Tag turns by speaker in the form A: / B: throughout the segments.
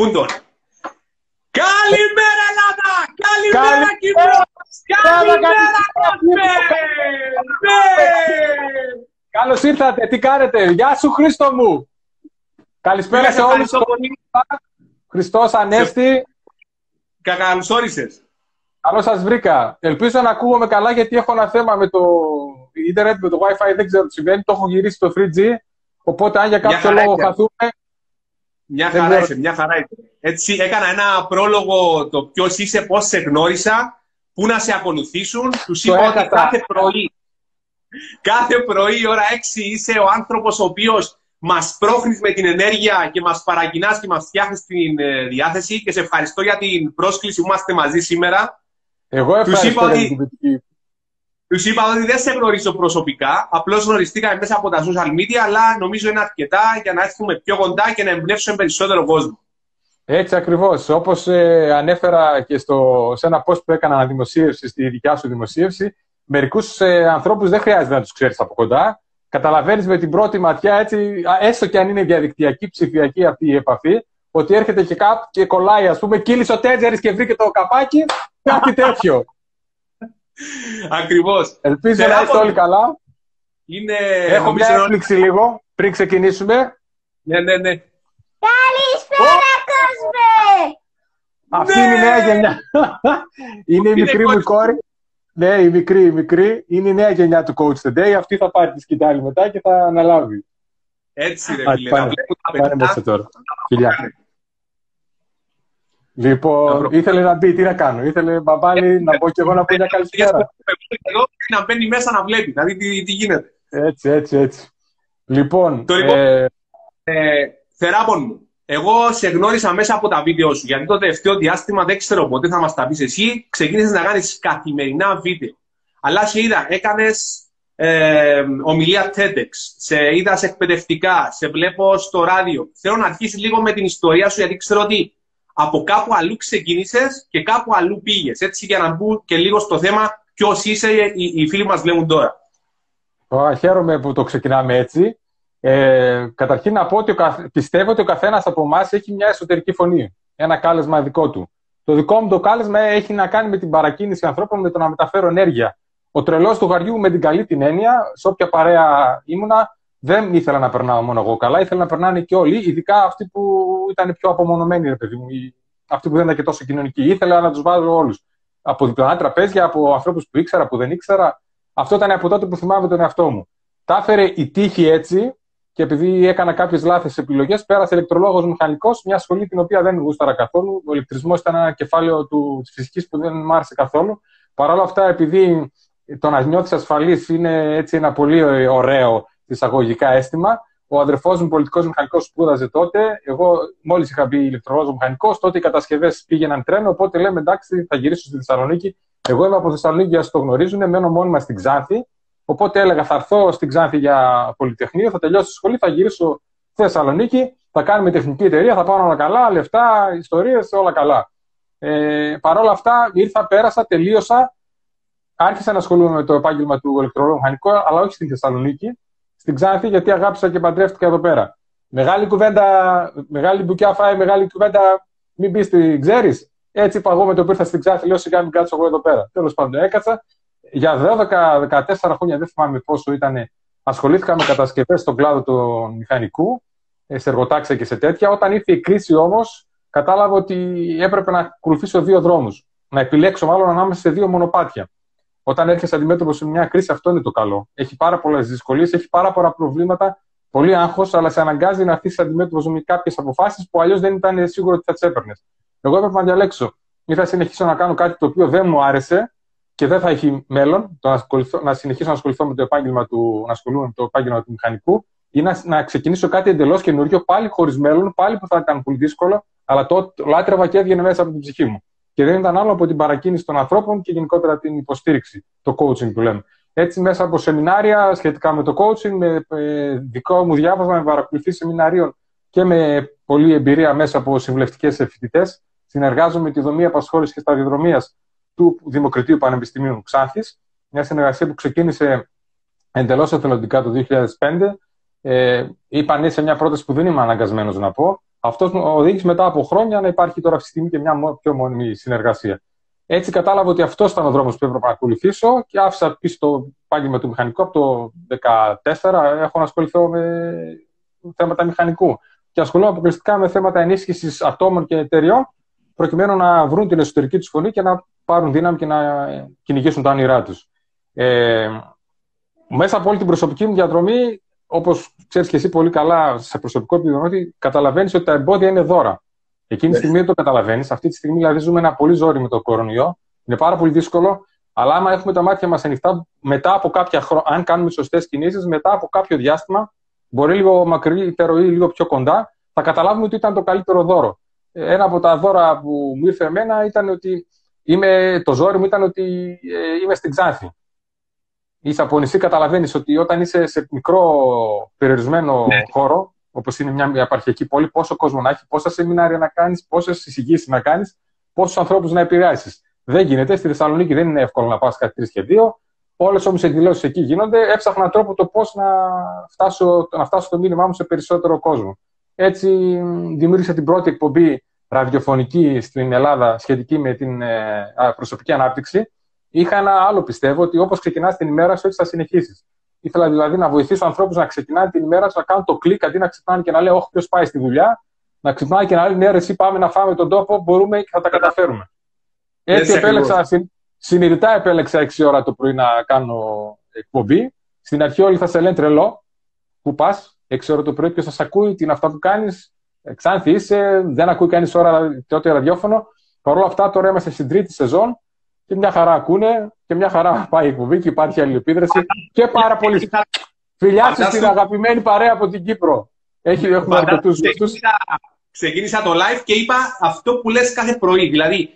A: Πούντον. Καλημέρα Ελλάδα! Καλημέρα Κύπρος! Καλημέρα
B: Ναι! Καλώς ήρθατε, τι κάνετε, γεια σου Χρήστο μου! Καλησπέρα σε όλους. Χριστός Ανέστη.
A: Καλώς όρισες.
B: Καλώς σας βρήκα. Ελπίζω να ακούγομαι καλά γιατί έχω ένα θέμα με το ίντερνετ, με το Wi-Fi, δεν ξέρω τι συμβαίνει. Το έχω γυρίσει στο 3G, οπότε αν για κάποιο λόγο χαθούμε...
A: Μια χαρά είσαι, μια χαρά είσαι. Έτσι έκανα ένα πρόλογο το ποιος είσαι, πώς σε γνώρισα, πού να σε ακολουθήσουν. Του είπα ότι κάθε πρωί, κάθε πρωί ώρα 6 είσαι ο άνθρωπος ο οποίος μας πρόχνεις με την ενέργεια και μας παρακινάς και μας φτιάχνεις την ε, διάθεση και σε ευχαριστώ για την πρόσκληση που είμαστε μαζί σήμερα.
B: Εγώ ευχαριστώ
A: τους είπα, ότι, τους είπα ότι δεν σε γνωρίζω προσωπικά, απλώς γνωριστήκαμε μέσα από τα social media, αλλά νομίζω είναι αρκετά για να έρθουμε πιο κοντά και να εμπνεύσουμε περισσότερο κόσμο.
B: Έτσι ακριβώς. Όπως ε, ανέφερα και στο, σε ένα post που έκανα αναδημοσίευση στη δικιά σου δημοσίευση, μερικούς ε, ανθρώπους δεν χρειάζεται να τους ξέρεις από κοντά καταλαβαίνεις με την πρώτη ματιά, έτσι, έστω και αν είναι διαδικτυακή ψηφιακή αυτή η επαφή, ότι έρχεται και κάπου και κολλάει, ας πούμε, κύλησε ο Τέτζερη και βρήκε το καπάκι, κάτι τέτοιο.
A: Ακριβώς.
B: Ελπίζω να είστε όλοι καλά.
A: Είναι...
B: Έχω μια έκπληξη λίγο πριν ξεκινήσουμε.
A: Ναι, ναι, ναι.
C: Καλησπέρα, κόσμε!
B: Αυτή είναι η νέα γενιά. είναι η μικρή μου κόρη. Ναι, η μικρή, η μικρή είναι η νέα γενιά του Coach the Day. Αυτή θα πάρει τη σκητάλη μετά και θα αναλάβει.
A: Έτσι, ρε φίλε. Πάνε,
B: πάνε μέσα τώρα. Φιλιά. Λοιπόν, ήθελε να μπει, τι να κάνω. Ήθελε μπαμπάλι να πω και εγώ να πω μια καλησπέρα.
A: Εδώ να μπαίνει μέσα να βλέπει, να δει τι, τι γίνεται.
B: Έτσι, έτσι, έτσι. Λοιπόν,
A: το λοιπόν ε... ε, Θεράπον μου, εγώ σε γνώρισα μέσα από τα βίντεο σου, γιατί το τελευταίο διάστημα δεν ξέρω πότε θα μα τα πει εσύ. Ξεκίνησε να κάνει καθημερινά βίντεο. Αλλά σε είδα, έκανε ε, ομιλία TEDx, σε είδα σε εκπαιδευτικά, σε βλέπω στο ράδιο. Θέλω να αρχίσει λίγο με την ιστορία σου, γιατί ξέρω ότι από κάπου αλλού ξεκίνησε και κάπου αλλού πήγες. Έτσι, για να μπουν και λίγο στο θέμα ποιος είσαι, οι, οι φίλοι μας βλέπουν τώρα.
B: χαίρομαι που το ξεκινάμε έτσι. Ε, καταρχήν να πω ότι πιστεύω ότι ο καθένας από εμάς έχει μια εσωτερική φωνή. Ένα κάλεσμα δικό του. Το δικό μου το κάλεσμα έχει να κάνει με την παρακίνηση ανθρώπων, με το να μεταφέρω ενέργεια. Ο τρελός του γαριού με την καλή την έννοια, σε όποια παρέα ήμουνα, δεν ήθελα να περνάω μόνο εγώ καλά, ήθελα να περνάνε και όλοι, ειδικά αυτοί που ήταν πιο απομονωμένοι, ρε παιδί μου, αυτοί που δεν ήταν και τόσο κοινωνικοί. Ήθελα να τους βάζω όλους. Από διπλανά τραπέζια, από ανθρώπους που ήξερα, που δεν ήξερα. Αυτό ήταν από τότε που θυμάμαι τον εαυτό μου. Τα έφερε η τύχη έτσι, και επειδή έκανα κάποιες λάθες επιλογές, πέρασε ηλεκτρολόγος μηχανικός, μια σχολή την οποία δεν γούσταρα καθόλου. Ο ηλεκτρισμός ήταν ένα κεφάλαιο της φυσικής που δεν μου άρεσε καθόλου. Παρ' όλα αυτά, επειδή το να νιώθεις ασφαλής είναι έτσι ένα πολύ ωραίο εισαγωγικά αίσθημα, ο αδερφός μου πολιτικός μηχανικός σπούδαζε τότε. Εγώ μόλις είχα μπει ηλεκτρολόγος μηχανικός, τότε οι κατασκευές πήγαιναν τρένο. Οπότε λέμε εντάξει, θα γυρίσω στη Θεσσαλονίκη. Εγώ είμαι από Θεσσαλονίκη, ας το γνωρίζουν, μένω μόνιμα στην Ξάνθη. Οπότε έλεγα θα έρθω στην Ξάνθη για Πολυτεχνείο, θα τελειώσω τη σχολή, θα γυρίσω στη Θεσσαλονίκη, θα κάνουμε τεχνική εταιρεία, θα πάω όλα καλά, λεφτά, ιστορίες, όλα καλά. Ε, Παρ' όλα αυτά ήρθα, πέρασα, τελείωσα. Άρχισα να ασχολούμαι με το επάγγελμα του ηλεκτρολόγου μηχανικού, αλλά όχι στην Θεσσαλονίκη, στην Ξάνθη, γιατί αγάπησα και παντρεύτηκα εδώ πέρα. Μεγάλη κουβέντα, μεγάλη μπουκιά φάει, μεγάλη κουβέντα, μην πεις την ξέρεις. Έτσι είπα εγώ με το που ήρθα στην Ξάνθη, λέω σιγά μην κάτσω εγώ εδώ πέρα. Τέλος πάντων, έκατσα για 12-14 χρόνια, δεν θυμάμαι πόσο ήταν, ασχολήθηκα με κατασκευές στον κλάδο του μηχανικού, ε, σε εργοτάξια και σε τέτοια. Όταν ήρθε η κρίση όμως, κατάλαβα ότι έπρεπε να ακολουθήσω δύο δρόμους. Να επιλέξω μάλλον ανάμεσα σε δύο μονοπάτια. Όταν έρχεσαι αντιμέτωπος σε μια κρίση, αυτό είναι το καλό. Έχει πάρα πολλές δυσκολίες, έχει πάρα πολλά προβλήματα, πολύ άγχος, αλλά σε αναγκάζει να αφήσει αντιμέτωπος με κάποιες αποφάσεις που αλλιώς δεν ήταν σίγουρο ότι θα τις έπαιρνες. Εγώ έπρεπε να διαλέξω. Ή θα συνεχίσω να κάνω κάτι το οποίο δεν μου άρεσε και δεν θα έχει μέλλον το να, να συνεχίσω να ασχοληθώ με το επάγγελμα του, να ασχολούμαι με το επάγγελμα του μηχανικού ή να, να ξεκινήσω κάτι εντελώς καινούριο, πάλι χωρίς μέλλον, πάλι που θα ήταν πολύ δύσκολο, αλλά το, το λάτρευα και έβγαινε μέσα από την ψυχή μου. Και δεν ήταν άλλο από την παρακίνηση των ανθρώπων και γενικότερα την υποστήριξη, το coaching που λέμε. Έτσι, μέσα από σεμινάρια σχετικά με το coaching, με ε, δικό μου διάβασμα, με παρακολουθεί σεμιναρίων και με πολλή εμπειρία μέσα από συμβουλευτικές φοιτητέ, συνεργάζομαι με τη δομή απασχόλησης και σταδιοδρομίας του Δημοκρατίου Πανεπιστημίου Ξάνθης, μια συνεργασία που ξεκίνησε εντελώς εθελοντικά το 2005. Ε, είπα ναι σε μια πρόταση που δεν είμαι αναγκασμένος να πω. Αυτός μου οδήγησε μετά από χρόνια να υπάρχει τώρα αυτή τη στιγμή και μια πιο μόνιμη συνεργασία. Έτσι κατάλαβα ότι αυτός ήταν ο δρόμος που έπρεπε να ακολουθήσω και άφησα πίσω το επάγγελμα του μηχανικού από το 2014. Έχω να ασχοληθώ με θέματα μηχανικού και ασχολούμαι αποκλειστικά με θέματα ενίσχυσης ατόμων και εταιριών, προκειμένου να βρουν την εσωτερική τους φωνή και να πάρουν δύναμη και να κυνηγήσουν τα όνειρά τους. Ε, μέσα από όλη την προσωπική μου διαδρομή, όπως ξέρεις και εσύ πολύ καλά σε προσωπικό επίπεδο, ότι καταλαβαίνεις ότι τα εμπόδια είναι δώρα. Εκείνη τη στιγμή δεν το καταλαβαίνεις. Αυτή τη στιγμή δηλαδή ζούμε ένα πολύ ζόρι με το κορονοϊό. Είναι πάρα πολύ δύσκολο. Αλλά άμα έχουμε τα μάτια μας ανοιχτά, μετά από κάποια χρόνια, αν κάνουμε σωστές κινήσεις, μετά από κάποιο διάστημα, μπορεί λίγο μακρύτερο ή λίγο πιο κοντά, θα καταλάβουμε ότι ήταν το καλύτερο δώρο. Ένα από τα δώρα που μου ήρθε εμένα ήταν ότι είμαι, το ζόρι μου ήταν ότι ε, είμαι στην Ξάνθη. Είσαι από νησί, καταλαβαίνεις ότι όταν είσαι σε μικρό περιορισμένο ναι. χώρο, όπως είναι μια επαρχιακή πόλη, πόσο κόσμο να έχει, πόσα σεμινάρια να κάνεις, πόσες εισηγήσεις να κάνεις, πόσους ανθρώπους να επηρεάσεις. Δεν γίνεται. Στη Θεσσαλονίκη δεν είναι εύκολο να πας κάτι τρεις και δύο. Όλες όμως οι εκδηλώσεις εκεί γίνονται. Έψαχνα τρόπο το πώς να φτάσω, να φτάσω το μήνυμά μου σε περισσότερο κόσμο. Έτσι δημιούργησα την πρώτη εκπομπή ραδιοφωνική στην Ελλάδα σχετική με την ε, προσωπική ανάπτυξη. Είχα ένα άλλο πιστεύω ότι όπως ξεκινάς την ημέρα σου, έτσι θα συνεχίσεις. Ήθελα δηλαδή να βοηθήσω ανθρώπους να ξεκινάνε την ημέρα τους να κάνουν το κλικ αντί να ξυπνάνε και να λέει Όχι, ποιος πάει στη δουλειά. Να ξυπνάνε και να λέει Ναι, εσύ πάμε να φάμε τον τόπο, μπορούμε και θα τα καταφέρουμε. Έτσι επέλεξα, συνειδητά επέλεξα 6 ώρα το πρωί να κάνω εκπομπή. Στην αρχή όλοι θα σε λένε τρελό. Πού πας, 6 ώρα το πρωί, ποιος θα σε ακούει, τι είναι αυτά που κάνεις. Ξάνθη είσαι, δεν ακούει κανείς ώρα τότε ραδιόφωνο. Παρ' όλα αυτά τώρα είμαστε στην τρίτη σεζόν και μια χαρά ακούνε και μια χαρά πάει η εκπομπή και υπάρχει αλληλεπίδραση και πάρα πολύ. Φιλιά στην αγαπημένη παρέα από την Κύπρο. Έχει, έχουμε αρκετούς γνωστού.
A: Ξεκίνησα το live και είπα αυτό που λες κάθε πρωί. Δηλαδή,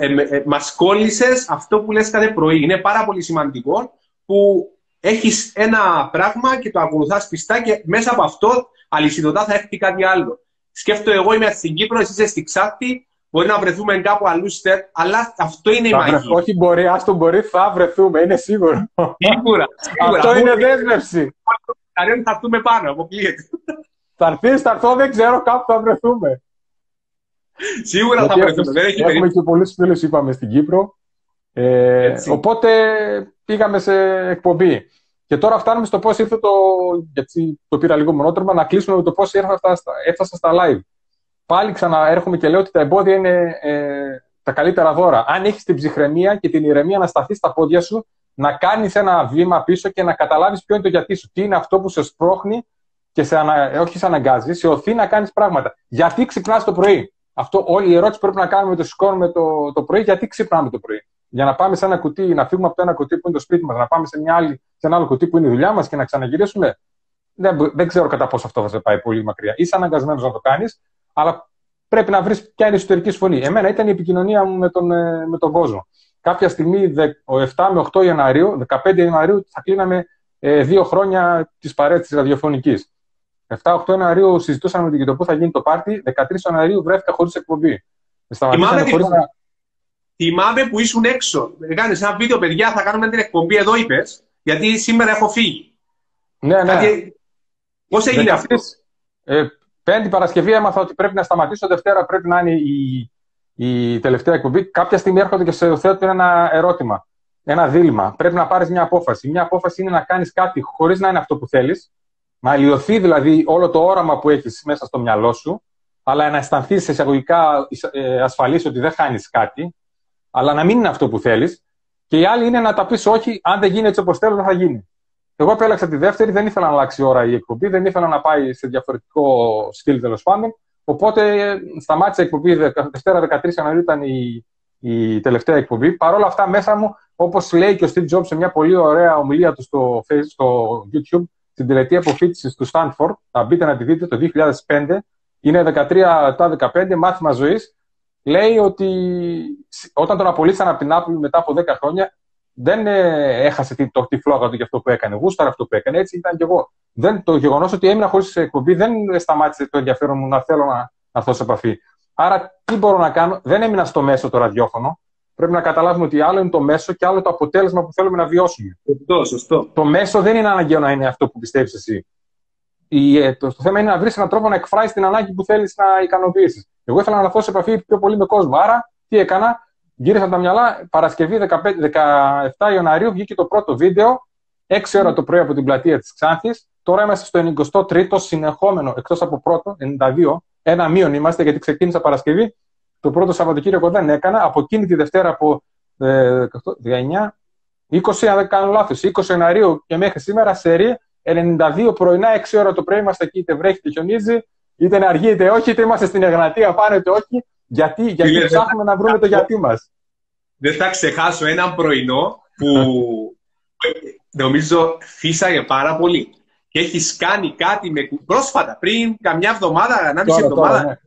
A: ε, ε, μας κόλλησες αυτό που λες κάθε πρωί. Είναι πάρα πολύ σημαντικό που έχεις ένα πράγμα και το ακολουθάς πιστά και μέσα από αυτό αλυσιδωτά θα έρθει κάτι άλλο. Σκέφτομαι εγώ είμαι στην Κύπρο, εσύ είσαι στη Ξάπτη, Μπορεί να βρεθούμε κάπου αλλού, αλλά αυτό είναι η μαγεία.
B: Όχι, μπορεί, το μπορεί, θα βρεθούμε, είναι σίγουρο.
A: Σίγουρα.
B: αυτό είναι δέσμευση.
A: Θα έρθουμε πάνω, αποκλείεται.
B: Θα έρθει, θα έρθω, δεν ξέρω, κάπου θα βρεθούμε.
A: Σίγουρα Γιατί θα βρεθούμε. Δεν έχει
B: έχουμε και πολλούς φίλους, είπαμε, στην Κύπρο. Ε, οπότε πήγαμε σε εκπομπή. Και τώρα φτάνουμε στο πώς ήρθε το. Γιατί το πήρα λίγο μονότρομα, να κλείσουμε με το πώς έφτασα στα live πάλι ξαναέρχομαι και λέω ότι τα εμπόδια είναι ε, τα καλύτερα δώρα. Αν έχεις την ψυχραιμία και την ηρεμία να σταθείς στα πόδια σου, να κάνεις ένα βήμα πίσω και να καταλάβεις ποιο είναι το γιατί σου. Τι είναι αυτό που σε σπρώχνει και σε ανα... όχι σε αναγκάζει, σε οθεί να κάνεις πράγματα. Γιατί ξυπνάς το πρωί; Αυτό όλη η ερώτηση που πρέπει να κάνουμε το σηκώνουμε το, το πρωί, γιατί ξυπνάμε το πρωί; Για να πάμε σε ένα κουτί, να φύγουμε από το ένα κουτί που είναι το σπίτι μας, να πάμε σε, μια άλλη, σε ένα άλλο κουτί που είναι η δουλειά μας και να ξαναγυρίσουμε; Δεν, δεν ξέρω κατά πόσο αυτό θα σε πάει πολύ μακριά. Είσαι αναγκασμένος να το κάνεις, αλλά πρέπει να βρεις ποια είναι η εσωτερική σου φωνή. Εμένα ήταν η επικοινωνία μου με τον, ε, με τον κόσμο. Κάποια στιγμή, 7 με 8 Ιανουαρίου, 15 Ιανουαρίου, θα κλείναμε ε, δύο χρόνια της παρέτησης ραδιοφωνικής. 7-8 Ιανουαρίου συζητούσαμε με την το πού θα γίνει το πάρτι. 13 Ιανουαρίου βρέθηκα χωρίς εκπομπή.
A: Θυμάμαι, χωρίς να... Θυμάμαι που ήσουν έξω. Κάνεις ένα βίντεο, παιδιά, θα κάνουμε την εκπομπή εδώ, είπες, γιατί σήμερα έχω φύγει.
B: Ναι, ναι.
A: Πώς έγινε αυτό;
B: Ε, Πέμπτη Παρασκευή έμαθα ότι πρέπει να σταματήσω. Δευτέρα πρέπει να είναι η, η τελευταία εκπομπή. Κάποια στιγμή έρχονται και σε θέτουν ένα ερώτημα, ένα δίλημα. Πρέπει να πάρεις μια απόφαση. Μια απόφαση είναι να κάνεις κάτι χωρίς να είναι αυτό που θέλεις, να αλλοιωθεί δηλαδή όλο το όραμα που έχεις μέσα στο μυαλό σου, αλλά να αισθανθείς εισαγωγικά ε, ασφαλής ότι δεν χάνεις κάτι, αλλά να μην είναι αυτό που θέλεις. Και η άλλη είναι να τα πεις όχι, αν δεν γίνει έτσι όπως θέλω, δεν θα γίνει. Εγώ επέλεξα τη δεύτερη, δεν ήθελα να αλλάξει ώρα η εκπομπή, δεν ήθελα να πάει σε διαφορετικό στυλ τέλος πάντων. Οπότε σταμάτησε η εκπομπή. Δευτέρα 13 Ιανουαρίου ήταν η, η τελευταία εκπομπή. Παρ' όλα αυτά, μέσα μου, όπως λέει και ο Steve Jobs σε μια πολύ ωραία ομιλία του στο, στο YouTube, στην τελετή αποφύτηση του Stanford, θα μπείτε να τη δείτε το 2005, είναι 13 τα 15, μάθημα ζωής. Λέει ότι όταν τον απολύσαν από την Apple μετά από 10 χρόνια, δεν ε, έχασε το, τη φλόγα του για αυτό που έκανε. Γούσταρα αυτό που έκανε. Έτσι ήταν και εγώ. Δεν, το γεγονός ότι έμεινα χωρίς εκπομπή δεν σταμάτησε το ενδιαφέρον μου να θέλω να, να έρθω σε επαφή. Άρα, τι μπορώ να κάνω; Δεν έμεινα στο μέσο το ραδιόφωνο. Πρέπει να καταλάβουμε ότι άλλο είναι το μέσο και άλλο το αποτέλεσμα που θέλουμε να βιώσουμε.
A: Σωστό, σωστό.
B: Το μέσο δεν είναι αναγκαίο να είναι αυτό που πιστεύεις εσύ. η, ε, το, το, θέμα είναι να βρεις έναν τρόπο να εκφράσεις την ανάγκη που θέλεις να ικανοποιήσεις. Εγώ ήθελα να έρθω σε επαφή πιο πολύ με κόσμο. Άρα, τι έκανα, γύρισα τα μυαλά. Παρασκευή 15, 17 Ιανουαρίου βγήκε το πρώτο βίντεο, 6 ώρα το πρωί από την πλατεία της Ξάνθης. Τώρα είμαστε στο 93ο συνεχόμενο, εκτός από πρώτο, 92. Ένα μείον είμαστε γιατί ξεκίνησα Παρασκευή. Το πρώτο Σαββατοκύριακο δεν έκανα. Από εκείνη τη Δευτέρα από ε, 19, 20, αν δεν κάνω λάθος, 20 Ιανουαρίου και μέχρι σήμερα, σε 92 πρωινά, 6 ώρα το πρωί είμαστε εκεί, είτε βρέχει είτε χιονίζει, είτε είναι αργή είτε όχι, είτε είμαστε στην Εγνατία πάνω είτε όχι. Γιατί, γιατί ψάχνουμε να βρούμε το γιατί μας;
A: Δεν θα ξεχάσω έναν πρωινό που νομίζω φύσαγε πάρα πολύ. Και έχει κάνει κάτι με, πρόσφατα, πριν καμιά εβδομάδα, ανάμιση εβδομάδα. Ναι.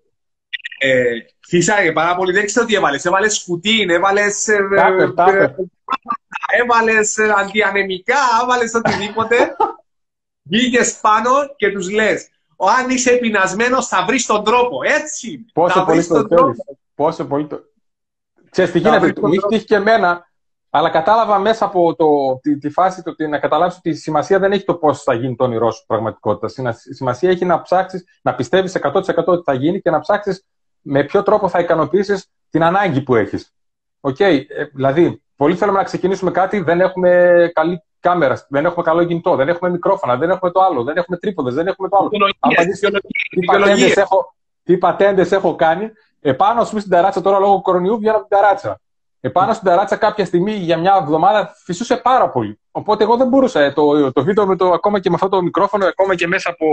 A: Ε, φύσαγε πάρα πολύ. Δεν ξέρω τι έβαλες. Έβαλες σκουτίν, έβαλες. Έβαλες αντιανεμικά, έβαλες οτιδήποτε. Βγήκες πάνω και τους λες: Αν είσαι πεινασμένο, θα βρεις τον τρόπο. Έτσι.
B: Πόσο πολύ το θέλεις. Πόσο πολύ το. Ξέρεις τι γίνεται, μου έχει τύχει και εμένα, αλλά κατάλαβα μέσα από το, τη, τη φάση το, να καταλάβεις ότι η σημασία δεν έχει το πώς θα γίνει το όνειρό σου πραγματικότητα. Η σημασία έχει να ψάξεις, να πιστεύεις 100% ότι θα γίνει και να ψάξεις με ποιο τρόπο θα ικανοποιήσεις την ανάγκη που έχεις. OK, okay, ε, δηλαδή, πολύ θέλουμε να ξεκινήσουμε κάτι, δεν έχουμε καλή κάμερα, δεν έχουμε καλό κινητό, δεν έχουμε μικρόφωνα, δεν έχουμε το άλλο, δεν έχουμε τρίποδες, δεν έχουμε το άλλο. Τι πατέντες έχω, έχω κάνει, επάνω σου στην ταράτσα τώρα λόγω κορονοϊού βγαίνω από την ταράτσα. Επάνω στην ταράτσα κάποια στιγμή για μια εβδομάδα φυσούσε πάρα πολύ. Οπότε εγώ δεν μπορούσα. Ε, το, το βίντεο με το, ακόμα και με αυτό το μικρόφωνο, ακόμα και μέσα από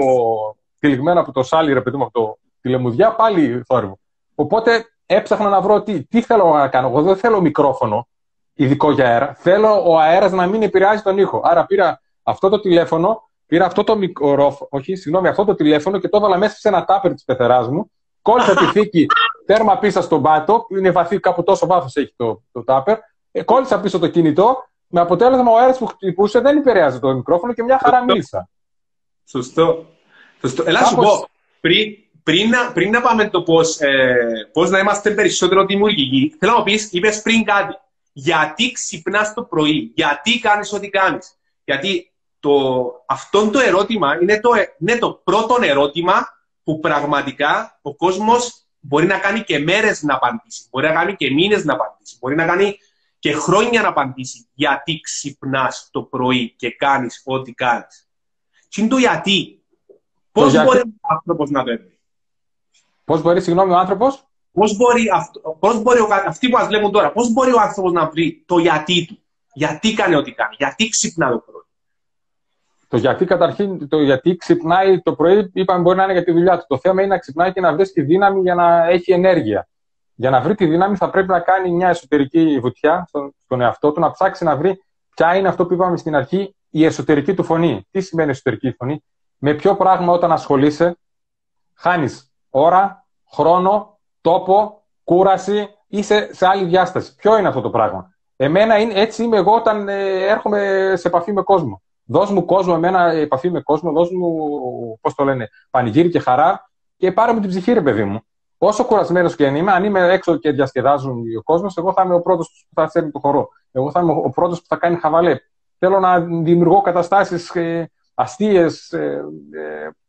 B: τυλιγμένο από το σάλι, ρε παιδί μου, από το τηλεμουδιά, πάλι θόρυβο. Οπότε έψαχνα να βρω τι, τι θέλω να κάνω. Εγώ δεν θέλω μικρόφωνο ειδικό για αέρα. Θέλω ο αέρας να μην επηρεάζει τον ήχο. Άρα πήρα αυτό το τηλέφωνο, πήρα αυτό το μικρόφωνο, όχι, συγγνώμη, αυτό το τηλέφωνο και το έβαλα μέσα σε ένα τάπερ της πεθεράς μου. Κόλλησα τη θήκη τέρμα πίσω στον πάτο, είναι βαθύ, κάπου τόσο βάθος έχει το, το τάπερ. Ε, κόλλησα πίσω το κινητό, με αποτέλεσμα ο αέρας που χτυπούσε δεν επηρεάζει το μικρόφωνο και μια χαρά μίλησα.
A: Σωστό. Σωστό. Ελά, σου πω, πριν, πριν, να, πριν να πάμε το πώς ε, πώς να είμαστε περισσότερο δημιουργικοί, θέλω να μου πεις, είπες πριν κάτι γιατί ξυπνάς το πρωί, γιατί κάνεις ό,τι κάνεις. Γιατί το, αυτό το ερώτημα είναι το, είναι το πρώτο ερώτημα που πραγματικά ο κόσμος μπορεί να κάνει και μέρες να απαντήσει, μπορεί να κάνει και μήνες να απαντήσει, μπορεί να κάνει και χρόνια να απαντήσει γιατί ξυπνάς το πρωί και κάνεις ό,τι κάνεις. Τι είναι το γιατί. Πώς μπορεί ο άνθρωπος να το βρει.
B: Πώς μπορεί, συγγνώμη, ο άνθρωπος;
A: Πώς μπορεί, πώς μπορεί ο, αυτοί που μας βλέπουν τώρα, πώς μπορεί ο άνθρωπος να βρει το γιατί του; Γιατί κάνει ό,τι κάνει, γιατί ξυπνά το πρωί;
B: Το γιατί καταρχήν, το γιατί ξυπνάει το πρωί, είπαμε μπορεί να είναι για τη δουλειά του. Το θέμα είναι να ξυπνάει και να βρει τη δύναμη για να έχει ενέργεια. Για να βρει τη δύναμη θα πρέπει να κάνει μια εσωτερική βουτιά στον, εαυτό του, να ψάξει να βρει ποια είναι αυτό που είπαμε στην αρχή, η εσωτερική του φωνή. Τι σημαίνει εσωτερική φωνή, με ποιο πράγμα όταν ασχολείσαι, χάνεις ώρα, χρόνο τόπο, κούραση, είσαι σε άλλη διάσταση. Ποιο είναι αυτό το πράγμα; Εμένα είναι, έτσι είμαι εγώ όταν ε, έρχομαι σε επαφή με κόσμο. Δώσ' μου κόσμο, εμένα επαφή με κόσμο, δώσ' μου, πώς το λένε, πανηγύρι και χαρά και πάρε μου την ψυχή, ρε παιδί μου. Όσο κουρασμένος και αν είμαι, αν είμαι έξω και διασκεδάζουν ο κόσμος, εγώ θα είμαι ο πρώτος που θα φέρνει το χορό. Εγώ θα είμαι ο πρώτος που θα κάνει χαβαλέ. Θέλω να δημιουργώ καταστάσεις ε, αστείες ε,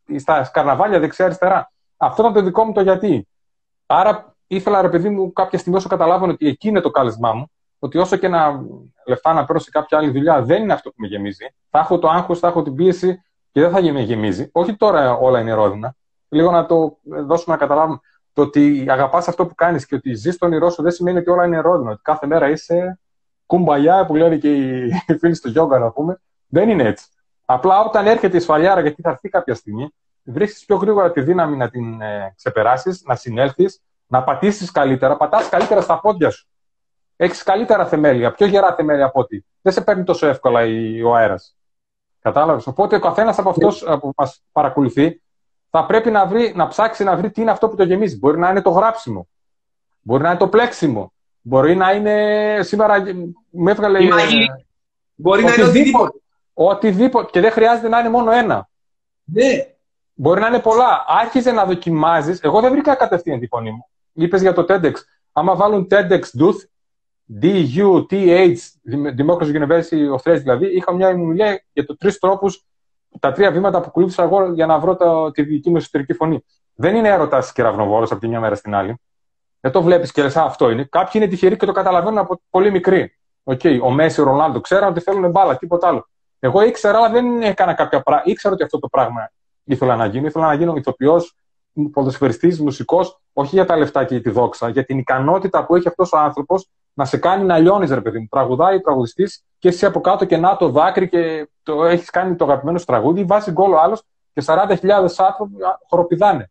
B: ε, στα καρναβάλια δεξιά-αριστερά. Αυτό ήταν το δικό μου το γιατί. Άρα ήθελα, ρε παιδί μου, κάποια στιγμή όσο καταλάβω ότι εκεί είναι το κάλεσμά μου, ότι όσο και να λεφτά να παίρνω σε κάποια άλλη δουλειά δεν είναι αυτό που με γεμίζει. Θα έχω το άγχος, θα έχω την πίεση και δεν θα με γεμίζει. Όχι τώρα όλα είναι ρόδινα. Λίγο να το δώσουμε να καταλάβουμε. Το ότι αγαπάς αυτό που κάνεις και ότι ζεις τον όνειρό σου δεν σημαίνει ότι όλα είναι ρόδινα. Ότι κάθε μέρα είσαι κουμπαλιά που λένε και οι φίλοι στο γιόγκα, να πούμε. Δεν είναι έτσι. Απλά όταν έρχεται η σφαλιάρα, γιατί θα έρθει κάποια στιγμή, βρίσκεις πιο γρήγορα τη δύναμη να την ε, ξεπεράσεις, να συνέλθεις, να πατήσεις καλύτερα. Πατάς καλύτερα στα πόδια σου. Έχεις καλύτερα θεμέλια, πιο γερά θεμέλια από ό,τι. Δεν σε παίρνει τόσο εύκολα ο αέρας. Κατάλαβες; Οπότε ο καθένας από αυτού που μας παρακολουθεί θα πρέπει να, βρει, να ψάξει να βρει τι είναι αυτό που το γεμίζει. Μπορεί να είναι το γράψιμο. Μπορεί να είναι το πλέξιμο. Μπορεί να είναι. Σήμερα με έβγαλε.
A: Η μαγική. Μπορεί να είναι οτιδήποτε.
B: Οτιδήποτε. Και δεν χρειάζεται να είναι μόνο ένα.
A: Ναι.
B: Μπορεί να είναι πολλά. Άρχιζε να δοκιμάζεις. Εγώ δεν βρήκα κατευθείαν τη φωνή μου. Είπες για το TEDx. Άμα βάλουν TEDx Duth, D-U-T-H, Democracy University of Threads δηλαδή, είχα μια ομιλία για το τρεις τρόπους τα τρία βήματα που ακολούθησα εγώ για να βρω το, τη δική μου εσωτερική φωνή. Δεν είναι έρωτα κεραυνοβόρο από τη μια μέρα στην άλλη. Δεν το βλέπεις και λες, αυτό είναι. Κάποιοι είναι τυχεροί και το καταλαβαίνουν από πολύ μικροί. Okay, ο Μέση, ο Ρονάλντο ξέραν ότι θέλουν μπάλα, τίποτα άλλο. Εγώ ήξερα, αλλά δεν έκανα κάποια πράγματα. Ήξερα ότι αυτό το πράγμα ήθελα να γίνω. Ήθελα να γίνω ηθοποιός, ποδοσφαιριστής, μουσικός, όχι για τα λεφτά και τη δόξα, για την ικανότητα που έχει αυτός ο άνθρωπος να σε κάνει να λιώνεις, ρε παιδί μου. Τραγουδάει, τραγουδιστής και εσύ από κάτω και να το δάκρυ και το έχεις κάνει το αγαπημένο σου τραγούδι, βάζει γκολ ο άλλος και 40.000 άνθρωποι χοροπηδάνε.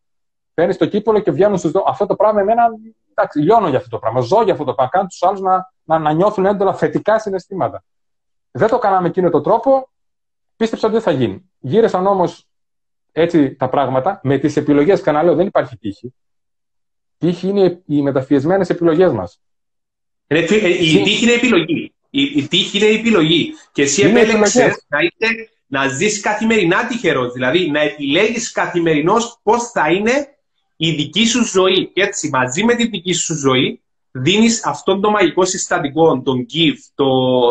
B: Παίρνεις το κύπολο και βγαίνουν στους δω. Αυτό το πράγμα εμένα, εντάξει, λιώνω για αυτό το πράγμα. Ζω για αυτό το πράγμα. Κάνω τους άλλους να, να, να νιώθουν έντονα θετικά συναισθήματα. Δεν το κάναμε εκείνο τον τρόπο. Πίστεψα ότι δεν θα γίνει. Γύρεσαν όμω έτσι τα πράγματα με τις επιλογές. Καναλέω, δεν υπάρχει τύχη. Τύχη είναι οι μεταφιεσμένες επιλογές μας.
A: Ε, η τύχη είναι επιλογή. Η, τύχη είναι επιλογή. Και εσύ επέλεξες να, να ζεις καθημερινά τυχερός. Δηλαδή να επιλέγεις καθημερινώς πώς θα είναι η δική σου ζωή. Και έτσι, μαζί με τη δική σου ζωή, δίνεις αυτόν τον μαγικό συστατικό, τον give, το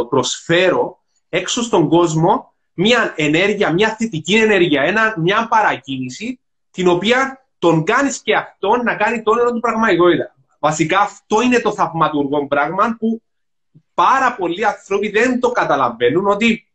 A: προσφέρω έξω στον κόσμο μια ενέργεια, μια θετική ενέργεια, ένα, μια παρακίνηση, την οποία τον κάνεις και αυτόν να κάνει το όνειρο του πραγματικότητα. Βασικά αυτό είναι το θαυματουργό πράγμα που πάρα πολλοί άνθρωποι δεν το καταλαβαίνουν ότι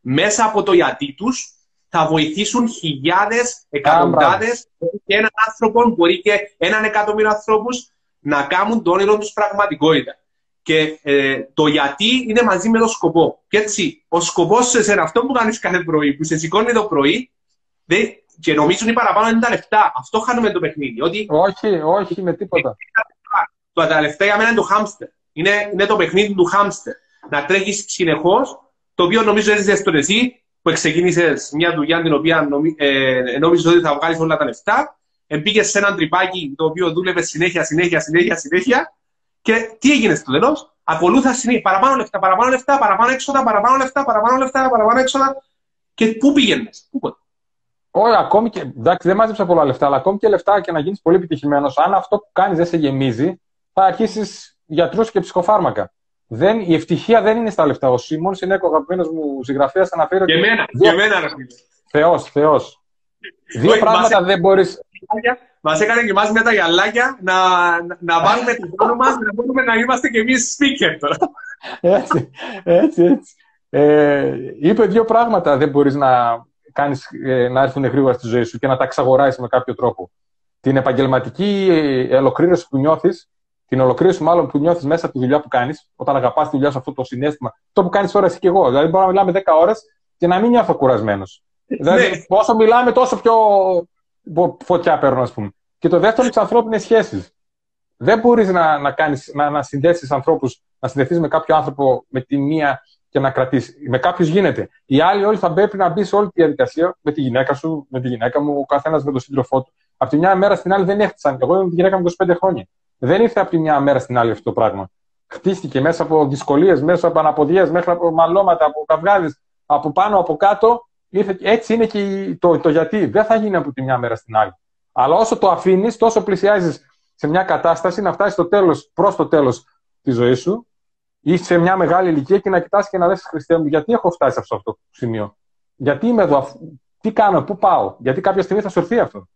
A: μέσα από το γιατί τους θα βοηθήσουν χιλιάδες, εκατοντάδες και έναν άνθρωπο, μπορεί και έναν εκατομμύριο ανθρώπους να κάνουν το όνειρο τους πραγματικότητα. Και ε, το γιατί είναι μαζί με το σκοπό. Και έτσι, ο σκοπός σε αυτό που κάνεις κάθε πρωί, που σε σηκώνει το πρωί, δεν, και νομίζουν οι παραπάνω είναι τα λεφτά. Αυτό χάνουμε το παιχνίδι. Ότι...
B: Όχι, όχι, με τίποτα.
A: Το τα λεφτά για μένα είναι το χάμστερ. Είναι, είναι το παιχνίδι του χάμστερ. Να τρέχεις συνεχώς, το οποίο νομίζω έζησε τον εσύ, που ξεκίνησες μια δουλειά την οποία νομί, ε, νόμιζες ότι θα βγάλεις όλα τα λεφτά. Μπήκε σε ένα τρυπάκι το οποίο δούλευες συνέχεια, συνέχεια, συνέχεια, συνέχεια και τι έγινε στο τέλος, ακολούθα συνέχεια παραπάνω λεφτά, παραπάνω λεφτά, παραπάνω έξοδα, παραπάνω λεφτά, παραπάνω λεφτά, παραπάνω έξοδα. Και πού πήγαινες, πού ποτέ.
B: Όχι, ακόμη και. Εντάξει, δεν μάζεψα πολλά λεφτά, αλλά ακόμη και λεφτά και να γίνεις πολύ επιτυχημένος, αν αυτό που κάνεις δεν σε γεμίζει, θα αρχίσεις γιατρούς και ψυχοφάρμακα. Δεν, η ευτυχία δεν είναι στα λεφτά. Ο Σίμον είναι ο αγαπημένος μου συγγραφέας. Αναφέρει
A: ότι. Και εμένα, και εμένα,
B: Θεός, Θεός. Δύο πράγματα δεν μπορεί.
A: Μας έκανε και εμά με τα γυαλάκια να, να βάλουμε την χρόνο μας να μπορούμε να είμαστε κι εμείς speaker τώρα.
B: Έτσι, έτσι, έτσι. Ε, είπε δύο πράγματα δεν μπορείς να, κάνεις, ε, να έρθουν γρήγορα στη ζωή σου και να τα εξαγοράσει με κάποιο τρόπο. Την επαγγελματική ε, ολοκλήρωση που νιώθεις, την ολοκλήρωση μάλλον που νιώθεις μέσα από τη δουλειά που κάνεις, όταν αγαπάς τη δουλειά σου αυτό το συνέστημα, το που κάνεις τώρα εσύ και εγώ. Δηλαδή, μπορώ να μιλάμε 10 ώρες και να μην νιώθω κουρασμένος. Δηλαδή, ναι. όσο μιλάμε, τόσο πιο φωτιά παίρνω, ας πούμε. Και το δεύτερο είναι τις ανθρώπινες σχέσεις. Δεν μπορείς να, να, κάνεις, να, να συνδέσεις ανθρώπους, να συνδεθείς με κάποιο άνθρωπο με τη μία και να κρατήσεις. Με κάποιους γίνεται. Οι άλλοι όλοι θα πρέπει να μπεις σε όλη τη διαδικασία με τη γυναίκα σου, με τη γυναίκα μου, ο καθένας με τον σύντροφό του. Από τη μια μέρα στην άλλη δεν έχτισαν. Εγώ είμαι τη γυναίκα μου 25 χρόνια. Δεν ήρθε από τη μια μέρα στην άλλη αυτό το πράγμα. Χτίστηκε μέσα από δυσκολίες, μέσα από αναποδιέ, μέσα από μαλώματα, από καυγάδες, από πάνω, από κάτω έτσι είναι και το, το γιατί. Δεν θα γίνει από τη μια μέρα στην άλλη. Αλλά όσο το αφήνεις, τόσο πλησιάζεις σε μια κατάσταση να φτάσεις στο τέλος, προς το τέλος της ζωής σου ή σε μια μεγάλη ηλικία και να κοιτάς και να λες Χριστέ μου, γιατί έχω φτάσει σε αυτό το σημείο; Γιατί είμαι εδώ, τι κάνω, πού πάω; Γιατί κάποια στιγμή θα σου έρθει αυτό;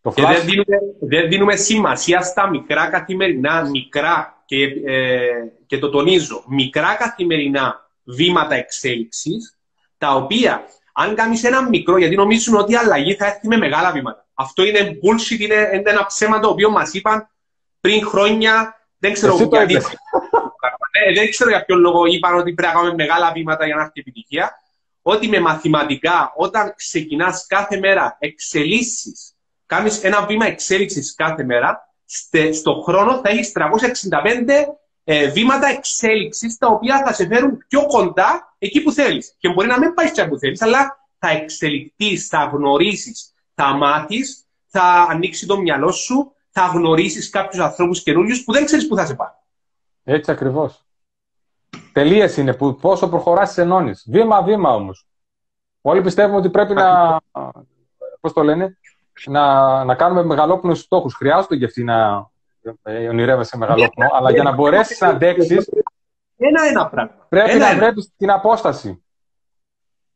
A: Το και δεν δίνουμε, δεν δίνουμε σημασία στα μικρά καθημερινά, μικρά και, ε, και το τονίζω, μικρά καθημερινά βήματα εξέλιξης τα οποία αν κάνεις ένα μικρό, γιατί νομίζουν ότι η αλλαγή θα έρθει με μεγάλα βήματα. Αυτό είναι bullshit, είναι, είναι ένα ψέμα το οποίο μας είπαν πριν χρόνια. Δεν ξέρω γιατί. Ε, δεν ξέρω για ποιο λόγο είπαν ότι πρέπει να κάνουμε μεγάλα βήματα για να έρθει επιτυχία. Ότι με μαθηματικά, όταν ξεκινάς κάθε μέρα εξελίσσει, κάνεις ένα βήμα εξέλιξης κάθε μέρα, στο χρόνο θα έχεις 365 ε, βήματα εξέλιξης τα οποία θα σε φέρουν πιο κοντά εκεί που θέλεις. Και μπορεί να μην πάει εκεί που θέλεις, αλλά θα εξελιχθεί, θα γνωρίσεις, θα μάθει, θα ανοίξει το μυαλό σου, θα γνωρίσεις κάποιους ανθρώπους καινούριους που δεν ξέρεις που θα σε πάνε.
B: Έτσι ακριβώς. Τελείες είναι που πόσο προχωράς τι ενώνεις. Βήμα-βήμα όμως. Όλοι πιστεύουμε ότι πρέπει να. Πώς το λένε, να, να κάνουμε μεγαλόπνους στόχους. Χρειάζονται και αυτοί να, ε, ονειρεύεσαι μεγαλόπνο, αλλά για να μπορέσεις να αντέξει.
A: Ένα-ένα πράγμα.
B: Πρέπει να βλέπεις την απόσταση.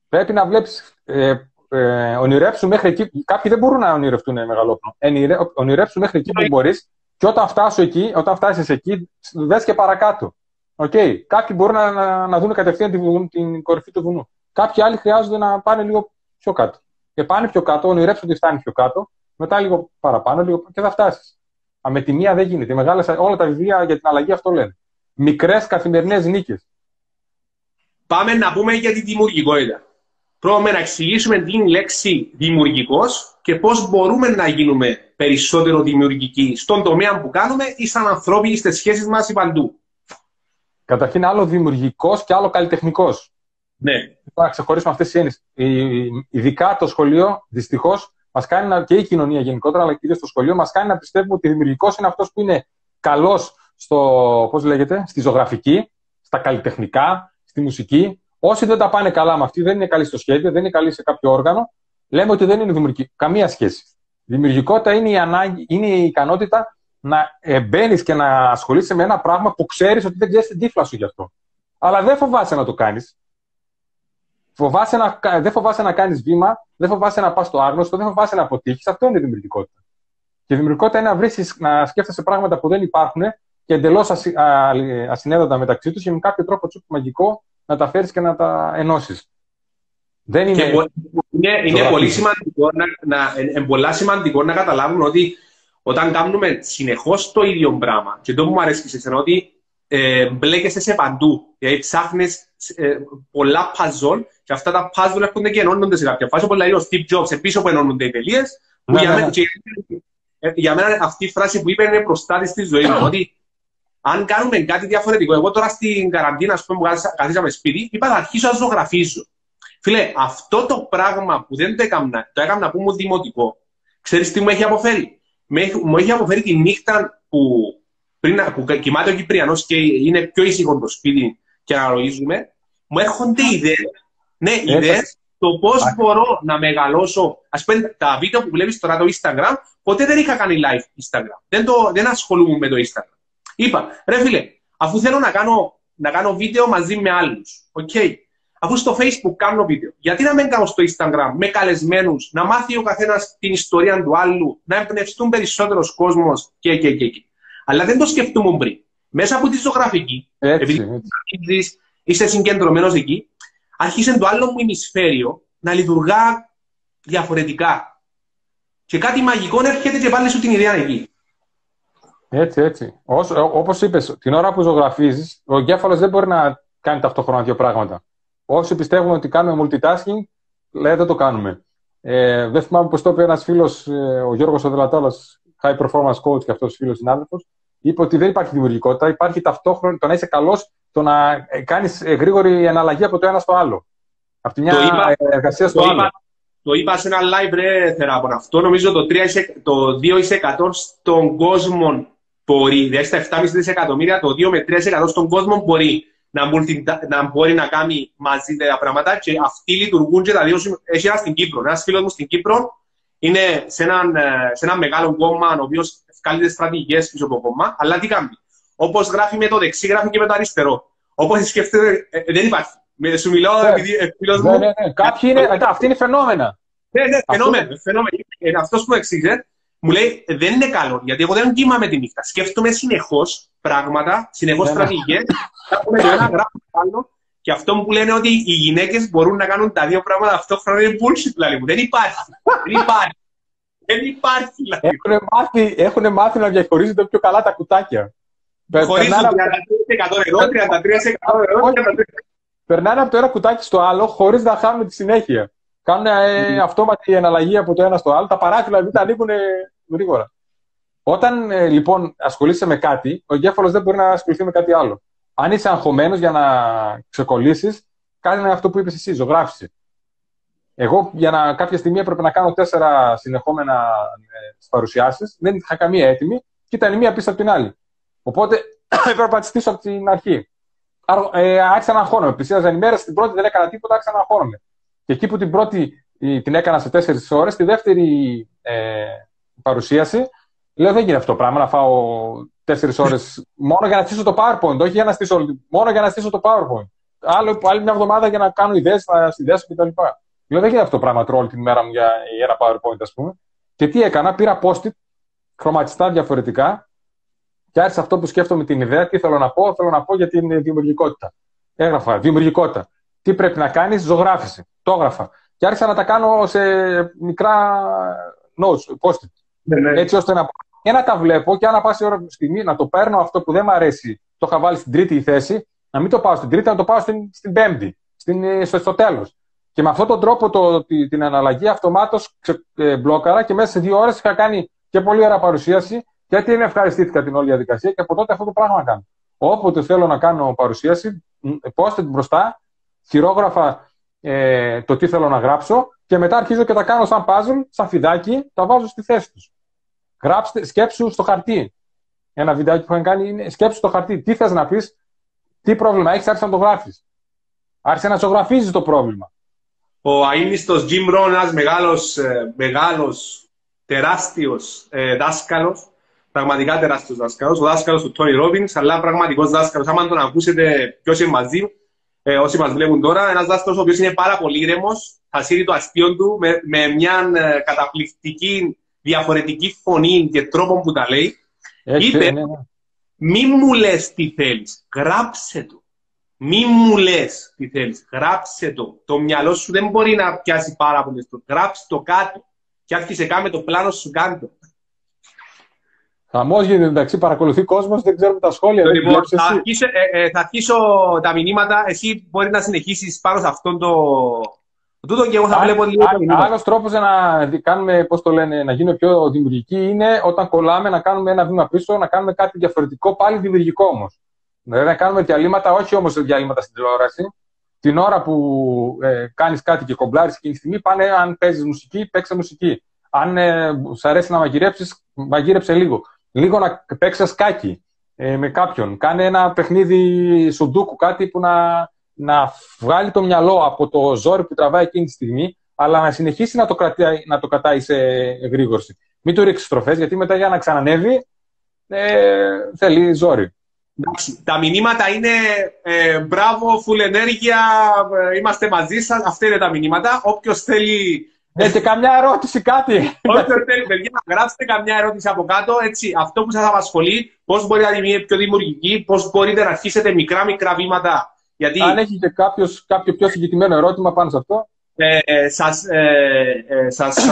B: Πρέπει να βλέπεις. Ε, ε, ονειρέψου μέχρι εκεί. Κάποιοι δεν μπορούν να ονειρευτούν μεγαλόπνο. Ε, ονειρέψου μέχρι εκεί που
A: Ναι.
B: μπορείς και όταν φτάσω εκεί, όταν φτάσεις εκεί, δες και παρακάτω. Okay. Κάποιοι μπορούν να, να, να δουν κατευθείαν την, βουνού- την κορυφή του βουνού. Κάποιοι άλλοι χρειάζονται να πάνε λίγο πιο κάτω. Και πάνε πιο κάτω, ονειρέψου ότι φτάνει πιο κάτω, μετά λίγο παραπάνω λίγο, και θα φτάσεις. Με τη μία δεν γίνεται. Οι Μεγάλες, όλα τα βιβλία για την αλλαγή αυτό λένε. Μικρές καθημερινές νίκες.
A: Πάμε να πούμε για τη δημιουργικότητα. Πρώτα να εξηγήσουμε την λέξη δημιουργικός και πώς μπορούμε να γίνουμε περισσότερο δημιουργικοί στον τομέα που κάνουμε ή σαν ανθρώποι ή στις σχέσεις μας ή παντού.
B: Καταρχήν, άλλο δημιουργικός και άλλο καλλιτεχνικός.
A: Ναι.
B: να ξεχωρίσουμε αυτές τις έννοιες. Ειδικά το σχολείο, δυστυχώς, μας κάνει να, και η κοινωνία γενικότερα, αλλά κυρίως το σχολείο, μας κάνει να πιστεύουμε ότι δημιουργικός είναι αυτός που είναι καλός στο, πώς λέγεται, στη ζωγραφική, στα καλλιτεχνικά, στη μουσική. Όσοι δεν τα πάνε καλά με αυτή, δεν είναι καλοί στο σχέδιο, δεν είναι καλοί σε κάποιο όργανο, λέμε ότι δεν είναι δημιουργική. Καμία σχέση. Δημιουργικότητα είναι η, ανάγκη, είναι η ικανότητα να μπαίνει και να ασχολείσαι με ένα πράγμα που ξέρεις ότι δεν ξέρεις την τύφλα σου γι' αυτό. Αλλά δεν φοβάσαι να το κάνεις. Φοβάσαι να, δεν φοβάσαι να κάνεις βήμα, δεν φοβάσαι να πας στο άγνωστο, δεν φοβάσαι να αποτύχεις. Αυτό είναι η δημιουργικότητα. Και η δημιουργικότητα είναι να, βρίσκεις, να σκέφτεσαι πράγματα που δεν υπάρχουν και εντελώς ασυ, ασυνέδοντα μεταξύ τους και με κάποιο τρόπο τσουπ μαγικό να τα φέρεις και να τα ενώσεις.
A: Δεν είναι... Και είναι, είναι πολύ σημαντικό να, να, ε, πολλά σημαντικό να καταλάβουμε ότι όταν κάνουμε συνεχώς το ίδιο πράγμα, και το που μου αρέσει σε εσένα, ότι ε, μπλέκεσαι σε παντού. Δηλαδή ψάχνεις ε, πολλά puzzle και αυτά τα puzzle έρχονται και ενώνονται σε κάποια φάση. Όπως λέει ο Steve Jobs, πίσω που ενώνονται οι τελείες.
B: Ναι,
A: για,
B: ναι,
A: μένα, ναι. για μένα αυτή η φράση που είπε είναι προστάτη στη ζωή μου. ότι αν κάνουμε κάτι διαφορετικό, εγώ τώρα στην καραντίνα, ας πούμε, που καθίσαμε σπίτι, είπα να αρχίσω να ζωγραφίζω. Φίλε, αυτό το πράγμα που δεν το έκανα, το έκανα που ήμουν δημοτικό, ξέρεις τι μου έχει αποφέρει; Μου έχει αποφέρει τη νύχτα που πριν που κοιμάται ο Κυπριανός και είναι πιο ήσυχο το σπίτι και αναλογίζουμε, μου έρχονται ιδέες. Ναι, ιδέες το πώς μπορώ να μεγαλώσω. Α πούμε, τα βίντεο που βλέπεις τώρα το Instagram, ποτέ δεν είχα κάνει live Instagram. Δεν, το, δεν ασχολούμαι με το Instagram. Είπα, ρε φίλε, αφού θέλω να κάνω, να κάνω βίντεο μαζί με άλλους, okay, αφού στο Facebook κάνω βίντεο, γιατί να μην κάνω στο Instagram με καλεσμένους, να μάθει ο καθένας την ιστορία του άλλου, να εμπνευστούν περισσότερος κόσμος και, και, και, και. Αλλά δεν το σκεφτούμε πριν. Μέσα από τη ζωγραφική,
B: έτσι,
A: επειδή έτσι. είσαι συγκεντρωμένος εκεί, άρχισε το άλλο μου ημισφαίριο να λειτουργά διαφορετικά. Και κάτι μαγικό έρχεται και πάλι σου την ιδέα εκεί.
B: Έτσι, έτσι. Όπως είπες, την ώρα που ζωγραφίζεις, ο εγκέφαλος δεν μπορεί να κάνει ταυτόχρονα δύο πράγματα. Όσοι πιστεύουμε ότι κάνουμε multitasking, λέει δεν το κάνουμε. Ε, δεν θυμάμαι πώς το είπε ένας φίλος, ε, ο Γιώργος Οδελατάλα, high performance coach και αυτός φίλος συνάδελφος, είπε ότι δεν υπάρχει δημιουργικότητα, υπάρχει ταυτόχρονα το να είσαι καλός, το να κάνεις γρήγορη εναλλαγή από το ένα στο άλλο. Από τη μια
A: το είπα,
B: εργασία στο
A: το
B: άλλο.
A: Είπα, το είπα σε ένα live ρε θεράπον. Αυτό νομίζω το, 3, το 2% στον κόσμο μπορεί, δηλαδή στα 7,5 δισεκατομμύρια, το 2 με 3% στον κόσμο μπορεί να, multi, να μπορεί να κάνει μαζί τα πράγματα και αυτοί λειτουργούν και τα δύο. Έχει ένας στην Κύπρο. Ένας φίλος μου στην Κύπρο είναι σε ένα, σε ένα μεγάλο κόμμα, ο οποίος βγάλει τις στρατηγικές πίσω από το κόμμα, αλλά τι κάνει; Όπως γράφει με το δεξί, γράφει και με το αριστερό. Όπως σκέφτεται, ε, δεν υπάρχει. Με, σου μιλάω
B: ναι,
A: επειδή ε, φίλος
B: ναι,
A: μου.
B: ναι, ναι. Κάποιοι είναι, αυτοί είναι φαινόμενα.
A: Ναι, ναι, φαινόμενο. φαινόμενο. Ε, Αυτός που εξήγησε, μου λέει δεν είναι καλό, γιατί εγώ δεν κοιμάμαι τη νύχτα. Σκέφτομαι συνεχώς πράγματα, συνεχώς
B: Ναι, ναι.
A: στρατηγικέ. Και αυτό που λένε ότι οι γυναίκες μπορούν να κάνουν τα δύο πράγματα ταυτόχρονα είναι bullshit, δηλαδή μου. Δεν υπάρχει. δεν υπάρχει. Δεν υπάρχει, δηλαδή.
B: Έχουν μάθει, έχουν μάθει να διαχωρίζονται πιο καλά τα κουτάκια.
A: Χωρίζουν 33% εδώ, 33% εδώ, 33%.
B: Περνάνε από το ένα κουτάκι στο άλλο χωρίς να χάνουν τη συνέχεια. Κάνουν ε, αυτόματη εναλλαγή από το ένα στο άλλο. Τα παράθυρα δηλαδή τα ανοίγουν γρήγορα. Όταν ε, λοιπόν ασχολείσαι με κάτι, ο εγκέφαλος δεν μπορεί να ασχοληθεί με κάτι άλλο. Αν είσαι αγχωμένος για να ξεκολλήσεις, κάνε αυτό που είπες εσύ, ζωγράφησε. Εγώ για να κάποια στιγμή έπρεπε να κάνω τέσσερα συνεχόμενα ε, παρουσιάσεις, δεν είχα καμία έτοιμη και ήταν η μία πίσω από την άλλη. Οπότε έπρεπε να τη στήσω από την αρχή. Ε, άρχισα να αγχώνομαι. Πλησίαζαν οι μέρε, την πρώτη δεν έκανα τίποτα, άρχισα να αγχώνομαι. Και εκεί που την πρώτη την έκανα σε τέσσερις ώρες, τη δεύτερη ε, παρουσίαση, λέω δεν γίνεται αυτό το πράγμα να φάω τέσσερις ώρες μόνο για να στήσω το PowerPoint. Όχι για να στήσω, μόνο για να στήσω το PowerPoint. άλλο, άλλη μια εβδομάδα για να κάνω ιδέες στη δέσμη κτλ. Λέω δεν γίνεται αυτό το πράγμα όλη την μέρα μου για, για ένα PowerPoint, ας πούμε. Και τι έκανα, πήρα post-it χρωματιστά διαφορετικά και άρχισα αυτό που σκέφτομαι την ιδέα, τι θέλω να πω, θέλω να πω για την δημιουργικότητα. Έγραφα δημιουργικότητα. Τι πρέπει να κάνεις, ζωγράφηση. Το έγραφα. Και άρχισα να τα κάνω σε μικρά notes, post-it. Ναι, ναι. Έτσι ώστε να, και να τα βλέπω και αν πάσει η ώρα στιγμή να το παίρνω αυτό που δεν μου αρέσει, το είχα βάλει στην τρίτη θέση, να μην το πάω στην τρίτη, να το πάω στην, στην πέμπτη, στην, στο, στο τέλος. Και με αυτόν τον τρόπο το, την αναλλαγή αυτομάτως ε, μπλόκαρα και μέσα σε δύο ώρες είχα κάνει και πολύ ωραία παρουσίαση γιατί είναι ευχαριστήθηκα την όλη διαδικασία και από τότε αυτό το πράγμα κάνω. Όποτε θέλω να κάνω παρουσίαση, πόστε την μπροστά, χειρόγραφα ε, το τι θέλω να γράψω και μετά αρχίζω και τα κάνω σαν puzzle, σαν φιδάκι, τα βάζω στη θέση τους. Γράψτε, σκέψου στο χαρτί. Ένα βιντεάκι που είχαν κάνει είναι σκέψου στο χαρτί. Τι θες να πεις, τι πρόβλημα έχεις, άρχισε να το γράφεις. Άρχισε να ζωγραφίζεις το πρόβλημα.
A: Ο αείμνηστος Jim Rohn, ένας μεγάλος, ε, μεγάλος τεράστιος ε, δάσκαλος, πραγματικά τεράστιος δάσκαλος, ο δάσκαλος του Τόνι Ρόμπινς, αλλά πραγματικός δάσκαλος. Άμα τον ακούσετε ποιος είναι μαζί, ε, όσοι μας βλέπουν τώρα, ένας δάσκαλος ο οποίος είναι πάρα πολύ ήρεμος, θα σύρει το αστείο του με, με μια ε, καταπληκτική διαφορετική φωνή και τρόπο που τα λέει. Έτσι, είπε, ναι, ναι. μη μου λες τι θέλεις, γράψε το. Μη μου λες τι θέλεις. Γράψε το. Το μυαλό σου δεν μπορεί να πιάσει πάρα πολύ. Γράψε το κάτω. Και άρχισε κάμε το πλάνο σου κάτω.
B: Χαμός γίνεται εντάξει, παρακολουθεί κόσμος, δεν ξέρουμε τα σχόλια.
A: Λοιπόν, θα, αρχίσω, ε, ε, θα αρχίσω τα μηνύματα. Εσύ μπορεί να συνεχίσεις πάνω σε αυτό το. Τούτο και εγώ θα βλέπω λίγο.
B: Άλλος τρόπος να κάνουμε, πώς το λένε, να γίνουμε πιο δημιουργικοί είναι όταν κολλάμε να κάνουμε ένα βήμα πίσω, να κάνουμε κάτι διαφορετικό, πάλι δημιουργικό όμως. Δηλαδή να κάνουμε διαλύματα, όχι όμως διαλύματα στην τηλεόραση. Την ώρα που ε, κάνεις κάτι και κομπλάρεις εκείνη τη στιγμή, πάνε αν παίζεις μουσική, παίξε μουσική. Αν ε, σου αρέσει να μαγειρέψεις, μαγείρεψε λίγο. Λίγο να παίξεις σκάκι ε, με κάποιον. Κάνε ένα παιχνίδι σουντούκου, κάτι που να, να βγάλει το μυαλό από το ζόρι που τραβάει εκείνη τη στιγμή, αλλά να συνεχίσει να το, κρατάει, να το κατάει σε γρήγορση. Μην του ρίξεις στροφές, γιατί μετά για να ξανανεύει ε, θέλει ζόρι.
A: Εντάξει, τα μηνύματα είναι ε, μπράβο, full ενέργεια, ε, είμαστε μαζί σας. Αυτά είναι τα μηνύματα. Όποιος θέλει.
B: Έχετε καμιά ερώτηση, κάτι.
A: Όποιο θέλει, παιδιά, γράψτε καμιά ερώτηση από κάτω. Έτσι, αυτό που σας απασχολεί, πώς μπορείτε να γίνετε πιο δημιουργικοί, πώς μπορείτε να αρχίσετε μικρά-μικρά βήματα.
B: Γιατί... Αν έχεις και κάποιος, κάποιο πιο συγκεκριμένο ερώτημα πάνω σε αυτό.
A: Ε, σας, ε, ε, σας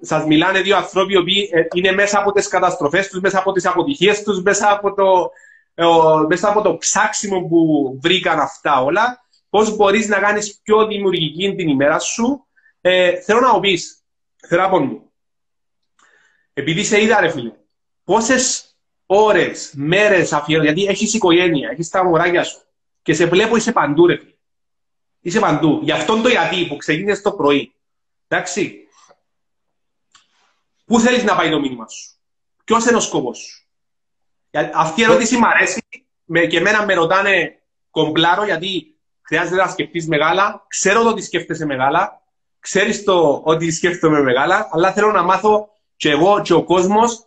A: Σα μιλάνε δύο ανθρώποι που ε, είναι μέσα από τις καταστροφές τους, μέσα από τις αποτυχίες τους, μέσα, από το, ε, μέσα από το ψάξιμο που βρήκαν αυτά όλα. Πώς μπορείς να κάνεις πιο δημιουργική την ημέρα σου. Ε, θέλω να μου πεις, θεράπον μου, επειδή σε είδα, ρε φίλε, πόσες ώρες, μέρες αφιέρω, γιατί έχεις οικογένεια, έχεις τα μωράκια σου και σε βλέπω είσαι παντού, ρε φίλε. Είσαι παντού. Γι' αυτόν το γιατί που ξεκίνησες το πρωί. Εντάξει, Πού θέλεις να πάει το μήνυμα σου, Ποιος είναι ο σκοπός σου; Αυτή η ερώτηση μου αρέσει και εμένα με ρωτάνε κομπλάρο γιατί χρειάζεται να σκεφτείς μεγάλα. Ξέρω το ότι σκέφτεσαι μεγάλα. Ξέρεις το ότι σκέφτομαι μεγάλα. Αλλά θέλω να μάθω και εγώ και ο κόσμος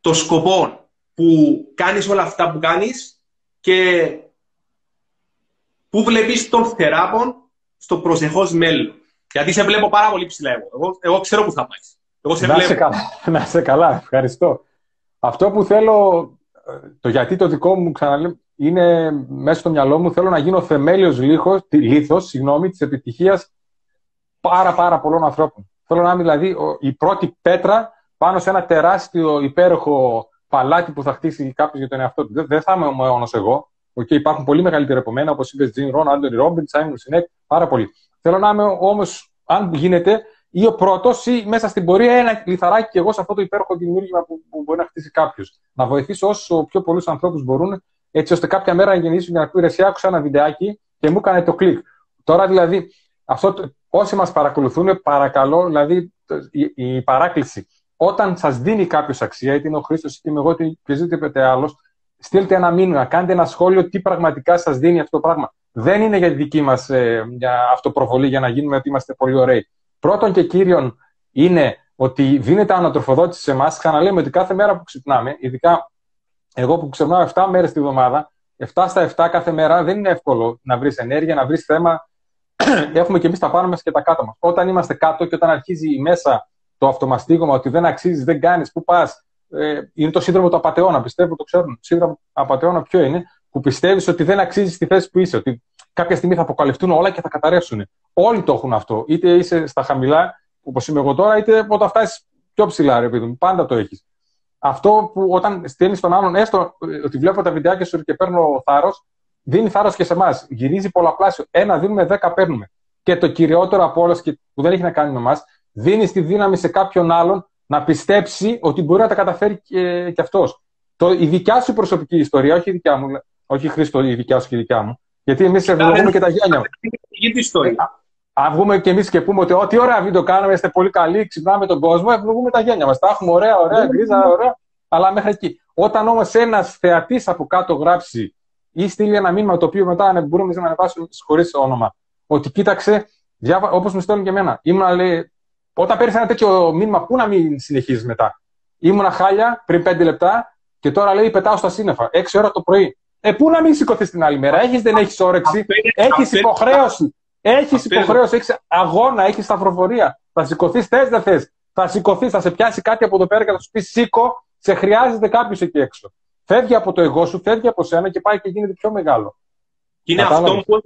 A: το σκοπό που κάνεις όλα αυτά που κάνεις και πού βλέπεις τον θεράπον στο προσεχώς μέλλον. Γιατί σε βλέπω πάρα πολύ ψηλά εγώ. Εγώ, εγώ ξέρω που θα πάεις.
B: Εγώ σε να, σε καλά, να σε καλά, ευχαριστώ. Αυτό που θέλω, το γιατί το δικό μου ξαναλέω, είναι μέσα στο μυαλό μου, θέλω να γίνω θεμέλιος λίθος, λίθος συγγνώμη, της επιτυχίας πάρα πάρα πολλών ανθρώπων. Θέλω να είμαι δηλαδή η πρώτη πέτρα πάνω σε ένα τεράστιο υπέροχο παλάτι που θα χτίσει κάποιος για τον εαυτό του. Δεν θα είμαι μόνο εγώ. Okay, υπάρχουν πολύ μεγαλύτεροι από μένα, όπως είπες Τζιν Ρον, Άντωνι Ρόμπιν, Σάιμον Σινέκ, πάρα πολύ. Θέλω να είμαι όμως, αν γίνεται, ή ο πρώτος ή μέσα στην πορεία ένα λιθαράκι και εγώ σε αυτό το υπέροχο δημιούργημα που, που μπορεί να χτίσει κάποιος. Να βοηθήσω όσο πιο πολλούς ανθρώπους μπορούν, έτσι ώστε κάποια μέρα να γεννήσουν για να πει εσύ άκουσα ένα βιντεάκι και μου έκανε το κλικ. Τώρα δηλαδή, αυτό, όσοι μας παρακολουθούν, παρακαλώ, δηλαδή η, η παράκληση. Όταν σας δίνει κάποιος αξία, είτε είναι ο Χρήστος, είτε είμαι εγώ, είτε οποιοδήποτε άλλος, στείλτε ένα μήνυμα, κάντε ένα σχόλιο τι πραγματικά σας δίνει αυτό το πράγμα. Δεν είναι για τη δική μας ε, αυτοπροβολή, για να γίνουμε ότι είμαστε πολύ ωραίοι. Πρώτον και κύριον είναι ότι δίνεται ανατροφοδότηση σε εμάς. Ξαναλέμε ότι κάθε μέρα που ξυπνάμε, ειδικά εγώ που ξυπνάω 7 μέρες τη βδομάδα, 7 στα 7 κάθε μέρα δεν είναι εύκολο να βρεις ενέργεια, να βρεις θέμα. Έχουμε και εμείς τα πάνω μας και τα κάτω μας. Όταν είμαστε κάτω και όταν αρχίζει η μέσα το αυτομαστίγωμα ότι δεν αξίζεις, δεν κάνεις, πού πας. Ε, είναι το σύνδρομο του απαταιώνα, πιστεύω το ξέρουν. Σύνδρομο του απαταιώνα ποιο είναι, που πιστεύεις ότι δεν αξίζεις στη θέση που είσαι, ότι κάποια στιγμή θα αποκαλυφθούν όλα και θα καταρρεύσουν. Όλοι το έχουν αυτό. Είτε είσαι στα χαμηλά, όπως είμαι εγώ τώρα, είτε όταν φτάσεις πιο ψηλά, ρε παιδί Πάντα το έχεις. Αυτό που όταν στέλνεις τον άλλον, έστω ε, ότι βλέπω τα βιντεάκια σου και παίρνω θάρρος, δίνει θάρρος και σε εμάς. Γυρίζει πολλαπλάσιο. Ένα δίνουμε, δέκα παίρνουμε. Και το κυριότερο από όλα, που δεν έχει να κάνει με εμάς, δίνει τη δύναμη σε κάποιον άλλον να πιστέψει ότι μπορεί να τα καταφέρει και, και αυτός. Η δικιά σου προσωπική ιστορία, όχι η δικιά μου, όχι Χρήστο, η δικιά σου και η δικιά μου. Γιατί εμείς ευλογούμε και τα γένια
A: ιστορίας.
B: Αν βγούμε και εμείς και πούμε ότι ό,τι ωραία βίντεο κάνουμε, είστε πολύ καλοί, ξυπνάμε τον κόσμο, ευλογούμε τα γένια μας. Τα έχουμε ωραία, ωραία, γκρίζα, ωραία, αλλά μέχρι εκεί. Όταν όμως ένας θεατής από κάτω γράψει ή στείλει ένα μήνυμα το οποίο μετά μπορούμε να ανεβάσουμε χωρίς όνομα, ότι κοίταξε, όπως μου στέλνουν και εμένα, ήμουν λέει, όταν παίρνει ένα τέτοιο μήνυμα, πού να μην συνεχίζεις μετά. Ήμουνα χάλια πριν πέντε λεπτά και τώρα λέει πετάω στα σύννεφα. Έξι ώρα το πρωί. Ε, πού να μην σηκωθείς την άλλη μέρα; Έχεις, δεν έχεις όρεξη. Έχεις υποχρέωση. Έχεις υποχρέωση, έχεις αγώνα, έχεις σταυροφορία. Θα σηκωθείς, θες δεν θες. Θα σηκωθείς, θα σε πιάσει κάτι από εδώ πέρα και θα σου πει σήκω, σε χρειάζεται κάποιος εκεί έξω. Φεύγει από το εγώ σου, φεύγει από σένα και πάει και γίνεται πιο μεγάλο.
A: Είναι αυτό, που,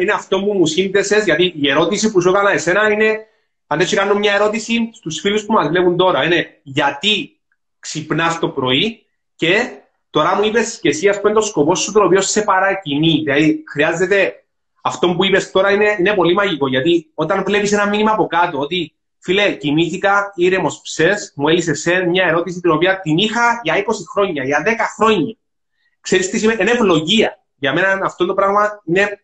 A: είναι αυτό που μου σύνδεσες, γιατί η ερώτηση που σου έκανα εσένα είναι αν έτσι κάνω μια ερώτηση στους φίλους που μας βλέπουν τώρα, είναι γιατί ξυπνάς το πρωί και τώρα μου είπες και εσύ ας πούμε το σκοπό σου το οποίο σε παρακινεί. Δηλαδή χρειάζεται, αυτό που είπες τώρα είναι, είναι πολύ μαγικό γιατί όταν βλέπεις ένα μήνυμα από κάτω ότι φίλε κοιμήθηκα ήρεμος ψες, μου έλυσε σε μια ερώτηση την οποία την είχα για 20 χρόνια, για 10 χρόνια. Ξέρεις τι σημαίνει, είναι ευλογία. Για μένα αυτό το πράγμα είναι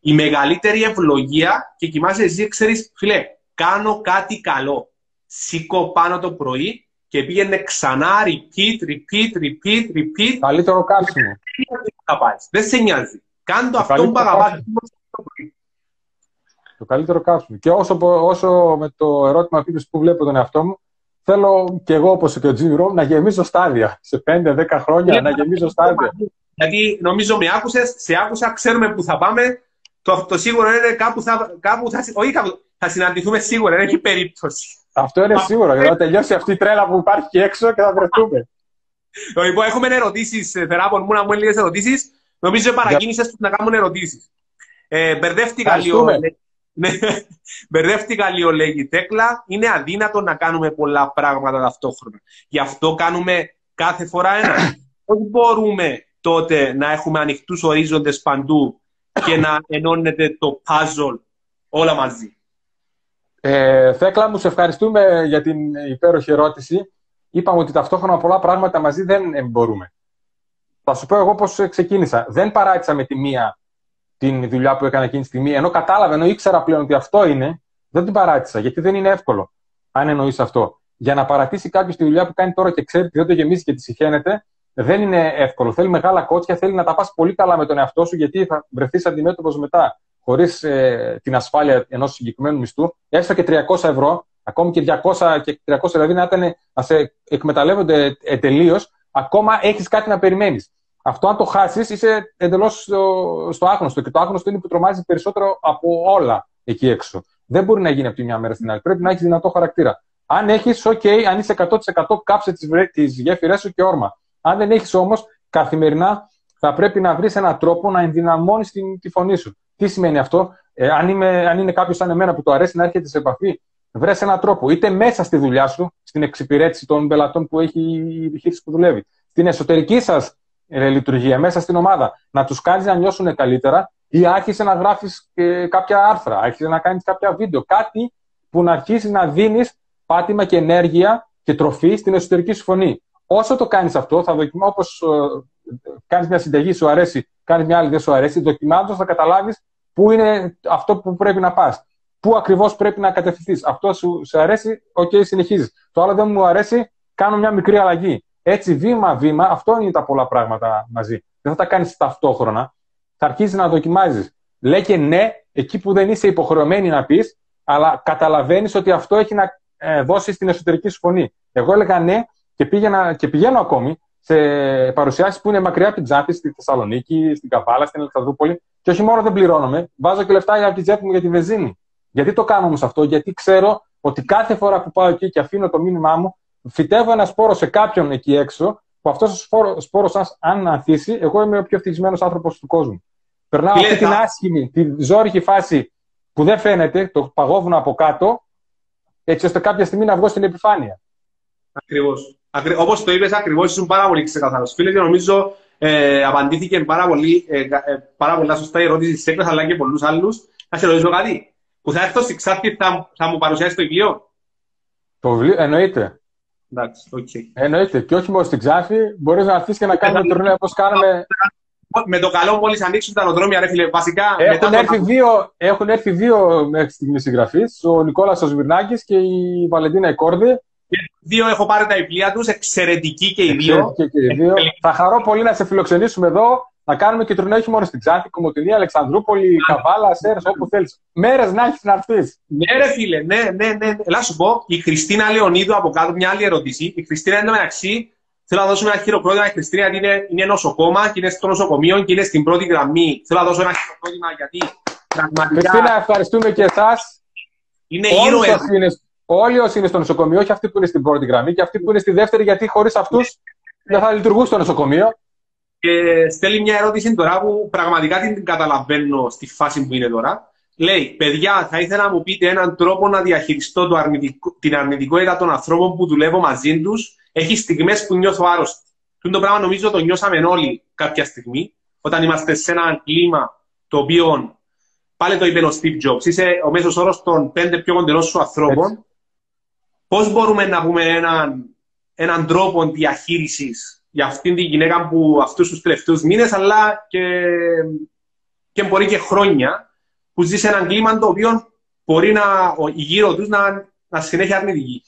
A: η μεγαλύτερη ευλογία και κοιμάσαι εσύ, ξέρεις, φίλε, κάνω κάτι καλό. Σήκω πάνω το πρωί και πήγαινε ξανά repeat, repeat, repeat, repeat.
B: Καλύτερο κάψιμο.
A: Δεν σε νοιάζει. Κάντο αυτό που αγαπάς.
B: Το καλύτερο κάψιμο. Και όσο, όσο με το ερώτημα που βλέπω τον εαυτό μου, θέλω και εγώ όπως και ο Τζιμ Ρο να γεμίζω στάδια. Σε 5-10 χρόνια να γεμίζω στάδια.
A: Γιατί νομίζω με άκουσες, σε άκουσα, ξέρουμε που θα πάμε. Το, το σίγουρο είναι κάπου θα, κάπου θα, όχι κάπου, θα συναντηθούμε σίγουρα, δεν έχει περίπτωση.
B: Αυτό είναι σίγουρο, γιατί θα τελειώσει αυτή η τρέλα που υπάρχει έξω και θα βρεθούμε.
A: Λοιπόν, έχουμε ερωτήσεις, Θεράπον μου, να μου λίγε ερωτήσεις. Νομίζω παρακίνησες Για... να κάνουν ερωτήσεις. Ε, μπερδεύτηκα λίγο. Ναι, μπερδεύτηκα λίγο, λέγει Τέκλα. Είναι αδύνατο να κάνουμε πολλά πράγματα ταυτόχρονα. Γι' αυτό κάνουμε κάθε φορά ένα. Πώ μπορούμε τότε να έχουμε ανοιχτούς ορίζοντες παντού και να ενώνεται το puzzle όλα μαζί.
B: Ε, Θέκλα μου, σε ευχαριστούμε για την υπέροχη ερώτηση. Είπαμε ότι ταυτόχρονα πολλά πράγματα μαζί δεν μπορούμε. Θα σου πω εγώ πώς ξεκίνησα. Δεν παράτησα με τη μία την δουλειά που έκανα εκείνη τη στιγμή, ενώ κατάλαβα, ενώ ήξερα πλέον ότι αυτό είναι, δεν την παράτησα, γιατί δεν είναι εύκολο, αν εννοείς αυτό. Για να παρατήσει κάποιος τη δουλειά που κάνει τώρα και ξέρει ότι δεν το γεμίζει και τη συχαίνεται, δεν είναι εύκολο. Θέλει μεγάλα κότσια, θέλει να τα πας πολύ καλά με τον εαυτό σου, γιατί θα βρεθείς αντιμέτωπος μετά χωρίς ε, την ασφάλεια ενός συγκεκριμένου μισθού, έστω και 300 ευρώ, ακόμη και 200 και 300 δηλαδή να, ήταν, να σε εκμεταλλεύονται ε, τελείως, ακόμα έχεις κάτι να περιμένεις. Αυτό, αν το χάσεις, είσαι εντελώς στο, στο άγνωστο. Και το άγνωστο είναι που τρομάζει περισσότερο από όλα εκεί έξω. Δεν μπορεί να γίνει από τη μια μέρα στην άλλη. Πρέπει να έχεις δυνατό χαρακτήρα. Αν έχεις, OK, αν είσαι 100% κάψε τις γέφυρές σου και όρμα. Αν δεν έχεις όμως, καθημερινά θα πρέπει να βρεις έναν τρόπο να ενδυναμώνεις τη φωνή σου. Τι σημαίνει αυτό, ε, αν, είμαι, αν είναι κάποιος σαν εμένα που το αρέσει να έρχεται σε επαφή, βρες έναν τρόπο, είτε μέσα στη δουλειά σου, στην εξυπηρέτηση των πελατών που έχει η επιχείρηση που δουλεύει, στην εσωτερική σας ε, λειτουργία, μέσα στην ομάδα, να τους κάνεις να νιώσουν καλύτερα ή άρχισε να γράφεις ε, κάποια άρθρα, άρχισε να κάνεις κάποια βίντεο, κάτι που να αρχίσεις να δίνεις πάτημα και ενέργεια και τροφή στην εσωτερική σου φωνή. Όσο το κάνεις αυτό, θα δοκιμάσει όπως ε, κάνεις μια συνταγή, σου αρέσει, κάνεις μια άλλη δεν σου αρέσει, δοκιμάζοντας θα καταλάβεις πού είναι αυτό που πρέπει να πας. Πού ακριβώς πρέπει να κατευθυνθείς. Αυτό σου, σου αρέσει, OK, okay, συνεχίζεις. Το άλλο δεν μου αρέσει, κάνω μια μικρή αλλαγή. Έτσι, βήμα-βήμα, αυτό είναι τα πολλά πράγματα μαζί. Δεν θα τα κάνεις ταυτόχρονα. Θα αρχίσεις να δοκιμάζεις. Λέει και ναι, εκεί που δεν είσαι υποχρεωμένη να πεις, αλλά καταλαβαίνεις ότι αυτό έχει να ε, δώσει στην εσωτερική σου φωνή. Εγώ έλεγα ναι και, πήγαινα, και πηγαίνω ακόμη σε παρουσιάσεις που είναι μακριά από την Τζάτη, στη Θεσσαλονίκη, στην Καβάλα, στην Αλεξανδρούπολη. Και όχι μόνο δεν πληρώνομαι, βάζω και λεφτά από την τσέπη μου για τη βενζίνη. Γιατί το κάνω όμως αυτό, Γιατί ξέρω ότι κάθε φορά που πάω εκεί και αφήνω το μήνυμά μου, φυτεύω ένα σπόρο σε κάποιον εκεί έξω, που αυτός ο σπόρο, αν ανθίσει, εγώ είμαι ο πιο ευτυχισμένο άνθρωπος του κόσμου. Περνάω αυτή την άσχημη, τη ζόρικη φάση που δεν φαίνεται, το παγόβουνο από κάτω, έτσι ώστε κάποια στιγμή να βγω στην επιφάνεια.
A: Ακριβώς. Όπως το είπες, ακριβώς ήσουν πάρα πολύ ξεκαθαρός. Φίλε, και νομίζω ε, απαντήθηκε πάρα πολύ, ε, ε, πάρα πολύ σωστά η ερώτηση σε αλλά και πολλούς άλλους. Να σε ρωτήσω κάτι. Που θα έρθω στην Ξάρτη, θα, θα μου παρουσιάσεις το βιβλίο.
B: Το βιβλίο, εννοείται.
A: Εντάξει, okay.
B: Εννοείται. Και όχι μόνο στην Ξάφη, μπορείς να αφήσεις και να κάνουμε τουρνέ όπως κάναμε
A: με το καλό μόλις ανοίξουν τα αεροδρόμια, ρε φίλε. Βασικά.
B: Έχουν, έρθει, το... δύο, έχουν έρθει δύο μέχρι στιγμής συγγραφείς. Ο Νικόλας ο και η Βαλεντίνα Εκόρδη.
A: Δύο έχω πάρει τα βιβλία τους, εξαιρετικοί και οι δύο.
B: Και οι δύο. Θα χαρώ πολύ να σε φιλοξενήσουμε εδώ, να κάνουμε και τουρνέ όχι μόνο στην Ξάνθη, Κομωτινή, Αλεξανδρούπολη, Καβάλα, Σέρ, όπου θέλεις. Μέρες να έχεις να έρθεις.
A: Ναι, ρε φίλε, ναι, ναι, ναι. Ελά σου πω, η Χριστίνα Λεωνίδου από κάτω, μια άλλη ερώτηση. Η Χριστίνα είναι μεταξύ Θέλω να δώσω ένα χειροκρότημα στη Χριστίνα γιατί είναι, είναι νοσοκόμα και είναι στο νοσοκομείο και είναι στην πρώτη γραμμή. Θέλω να δώσω ένα χειροκρότημα γιατί
B: πραγματικά. Χριστίνα, ευχαριστούμε και εσάς.
A: Είναι γύρω
B: Όλοι όσοι είναι στο νοσοκομείο, όχι αυτοί που είναι στην πρώτη γραμμή και αυτοί που είναι στη δεύτερη, γιατί χωρίς αυτούς δεν θα λειτουργούν στο νοσοκομείο.
A: Και στέλνει μια ερώτηση τώρα που πραγματικά την καταλαβαίνω στη φάση που είναι τώρα. Λέει, παιδιά, θα ήθελα να μου πείτε έναν τρόπο να διαχειριστώ το αρνητικό, την αρνητικότητα των ανθρώπων που δουλεύω μαζί τους έχει στιγμές που νιώθω άρρωστη. Αυτό το πράγμα νομίζω το νιώσαμε όλοι κάποια στιγμή, όταν είμαστε σε ένα κλίμα το οποίο πάλι το είπε ο Steve Jobs, είσαι ο μέσος όρος των πέντε πιο κοντινών σου ανθρώπων. Πώς μπορούμε να πούμε έναν, έναν τρόπο διαχείρισης για αυτήν την γυναίκα που αυτούς τους τελευταίους μήνες, αλλά και, και μπορεί και χρόνια, που ζει σε έναν κλίμα το οποίο μπορεί να, γύρω τους να, να συνέχεια αρνητική.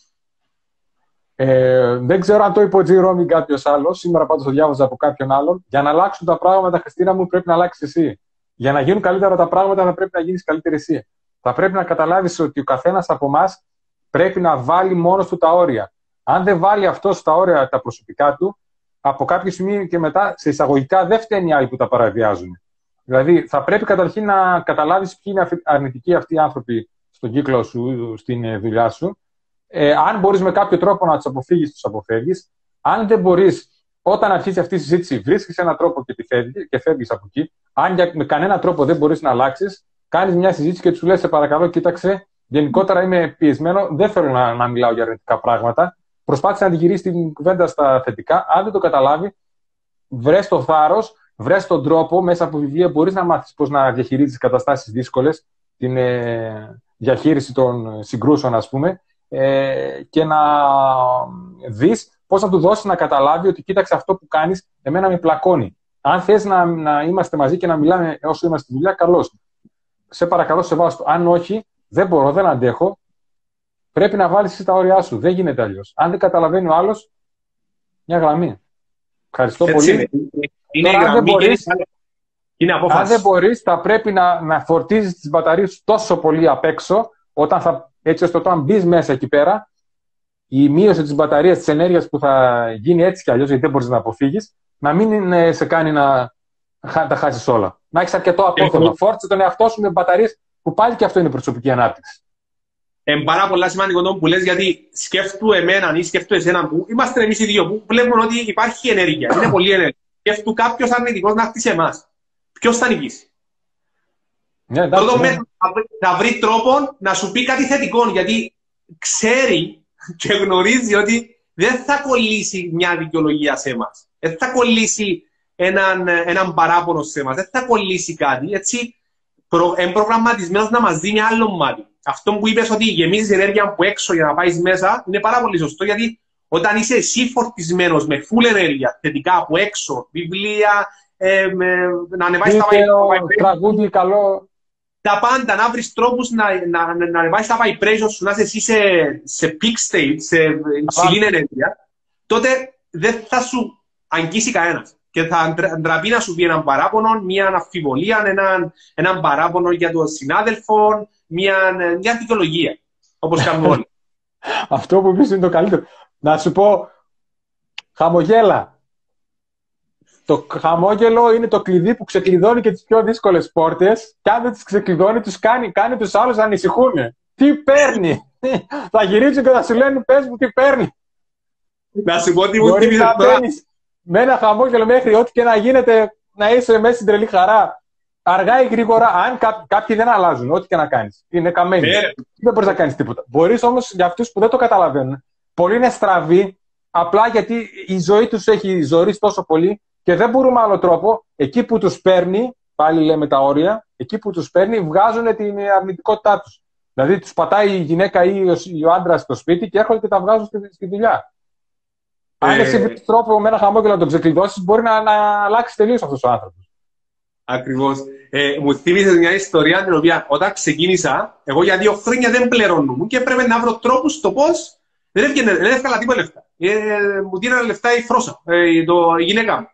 B: Ε, δεν ξέρω αν το είπε ο Τζιρόμι ή κάποιος άλλος. Σήμερα πάντως το διάβαζα από κάποιον άλλον. Για να αλλάξουν τα πράγματα, Χριστίνα μου, πρέπει να αλλάξεις εσύ. Για να γίνουν καλύτερα τα πράγματα, θα πρέπει να γίνεις καλύτερη εσύ. Θα πρέπει να καταλάβεις ότι ο καθένας από εμάς πρέπει να βάλει μόνος του τα όρια. Αν δεν βάλει αυτός τα όρια τα προσωπικά του, από κάποια στιγμή και μετά, σε εισαγωγικά, δεν φταίνει οι άλλοι που τα παραβιάζουν. Δηλαδή, θα πρέπει καταρχήν να καταλάβεις ποιοι είναι αρνητικοί αυτοί οι άνθρωποι στον κύκλο σου, στην ε, δουλειά σου ε, αν μπορείς με κάποιο τρόπο να τους αποφύγεις, τους αποφεύγεις. Αν δεν μπορείς, όταν αρχίσει αυτή η συζήτηση, βρίσκεις έναν τρόπο και, φεύγει, και φεύγεις από εκεί. Αν για, με κανένα τρόπο δεν μπορείς να αλλάξεις, κάνεις μια συζήτηση και τους λες: Σε παρακαλώ, κοίταξε. Γενικότερα είμαι πιεσμένο, δεν θέλω να, να μιλάω για αρνητικά πράγματα. Προσπάθησε να αντιγυρίσει την κουβέντα στα θετικά. Αν δεν το καταλάβει, βρες το θάρρος, βρες τον τρόπο μέσα από βιβλία μπορείς να μάθεις πώς να διαχειρίζει καταστάσεις δύσκολες, την ε, διαχείριση των συγκρούσεων, ας πούμε, ε, και να δεις πώς να του δώσεις να καταλάβει ότι κοίταξε αυτό που κάνεις, εμένα με πλακώνει. Αν θες να, να είμαστε μαζί και να μιλάμε όσο είμαστε στη δουλειά, καλώς. Σε παρακαλώ, σε βάζω. Αν όχι, δεν μπορώ, δεν αντέχω. Πρέπει να βάλεις εσύ τα όρια σου. Δεν γίνεται αλλιώς. Αν δεν καταλαβαίνει ο άλλος, μια γραμμή. Ευχαριστώ πολύ.
A: Είναι, είναι Τώρα, γραμμή αν δεν μπορείς, είναι απόφαση.
B: Αν δεν μπορείς, θα πρέπει να, να φορτίζεις τις μπαταρίες σου τόσο πολύ απ' έξω, όταν θα έτσι ώστε όταν μπεις μέσα εκεί πέρα, η μείωση της μπαταρίας της ενέργειας που θα γίνει έτσι κι αλλιώς, γιατί δεν μπορείς να αποφύγεις, να μην σε κάνει να τα χάσεις όλα. Να έχεις αρκετό απόθεμα. Φόρτισε τον εαυτό σου με μπαταρίες που πάλι και αυτό είναι προσωπική ανάπτυξη.
A: Είναι πάρα πολλά σημαντικό το που λες, γιατί σκέφτου εμένα ή σκέφτου εσένα που είμαστε εμείς οι δύο που βλέπουμε ότι υπάρχει ενέργεια. Είναι πολύ ενέργεια. Σκέφτου κάποιος αρνητικός να χτίσει εμάς. Ποιος θα νικήσει.
B: Ναι, εντάξει,
A: Πρώτο ναι. θα βρει τρόπο να σου πει κάτι θετικό, γιατί ξέρει και γνωρίζει ότι δεν θα κολλήσει μια δικαιολογία σε εμάς. Δεν θα κολλήσει έναν, έναν παράπονο σε εμάς. Δεν θα κολλήσει κάτι. Έτσι, προ, είναι προγραμματισμένος να μας δίνει άλλο μάτι. Αυτό που είπες ότι γεμίζεις ενέργεια από έξω για να πάεις μέσα είναι πάρα πολύ σωστό γιατί όταν είσαι εσύ φορτισμένος με full ενέργεια θετικά από έξω, βιβλία, ε, με, να ανεβάσεις τα
B: Τραγούδι καλό
A: τα πάντα, να βρεις τρόπους να, να, να, να ανεβάσεις τα vibration σου, να είσαι εσύ σε, σε peak state, σε υψηλή ενέργεια, τότε δεν θα σου αγγίσει κανένας. Και θα ντραπεί να σου πει έναν παράπονο, μια αμφιβολία, έναν, έναν παράπονο για τον συνάδελφο, μια, μια δικαιολογία. Όπως κάνουμε όλοι.
B: Αυτό που πεις είναι το καλύτερο. Να σου πω, χαμογέλα. το χαμόγελο είναι το κλειδί που ξεκλειδώνει και τις πιο δύσκολες πόρτες. Και αν δεν τις ξεκλειδώνει, τους κάνει, κάνει τους άλλους να ανησυχούν. Τι παίρνει! θα γυρίσουν και θα σου λένε: Πες μου, τι παίρνει.
A: Να σου πω τι μου
B: Μπορεί
A: θυμίζει
B: να
A: τώρα.
B: μπαίνει με ένα χαμόγελο μέχρι ό,τι και να γίνεται να είσαι μέσα στην τρελή χαρά. Αργά ή γρήγορα, αν κά- κάποιοι δεν αλλάζουν, ό,τι και να κάνεις. Είναι καμένοι.
A: Ναι, ρε.
B: Δεν μπορείς να κάνεις τίποτα. Μπορείς όμως για αυτούς που δεν το καταλαβαίνουν, πολλοί είναι στραβοί, απλά γιατί η ζωή τους έχει ζωρίσει τόσο πολύ και δεν μπορούν με άλλο τρόπο, εκεί που τους παίρνει, πάλι λέμε τα όρια, εκεί που τους παίρνει, βγάζουν την αρνητικότητά τους. Δηλαδή τους πατάει η γυναίκα ή ο, ή ο άντρας στο σπίτι και έρχονται και τα βγάζουν στη, στη δουλειά. Αν
A: Ε,
B: εσύ βρεις τρόπο με ένα χαμόγελο να τον ξεκλειδώσεις, μπορεί να, να αλλάξεις τελείως αυτός ο άνθρωπος.
A: Ακριβώς. Ε, μου θύμισες μια ιστορία την οποία όταν ξεκίνησα, εγώ για δύο χρόνια δεν πληρώνω και έπρεπε να βρω τρόπους στο πώς. Δεν έβγαινε, δεν έβγαλα τίποτα λεφτά. Ε, μου δίνανε λεφτά η φρόσα, ε, το, η γυναίκα μου.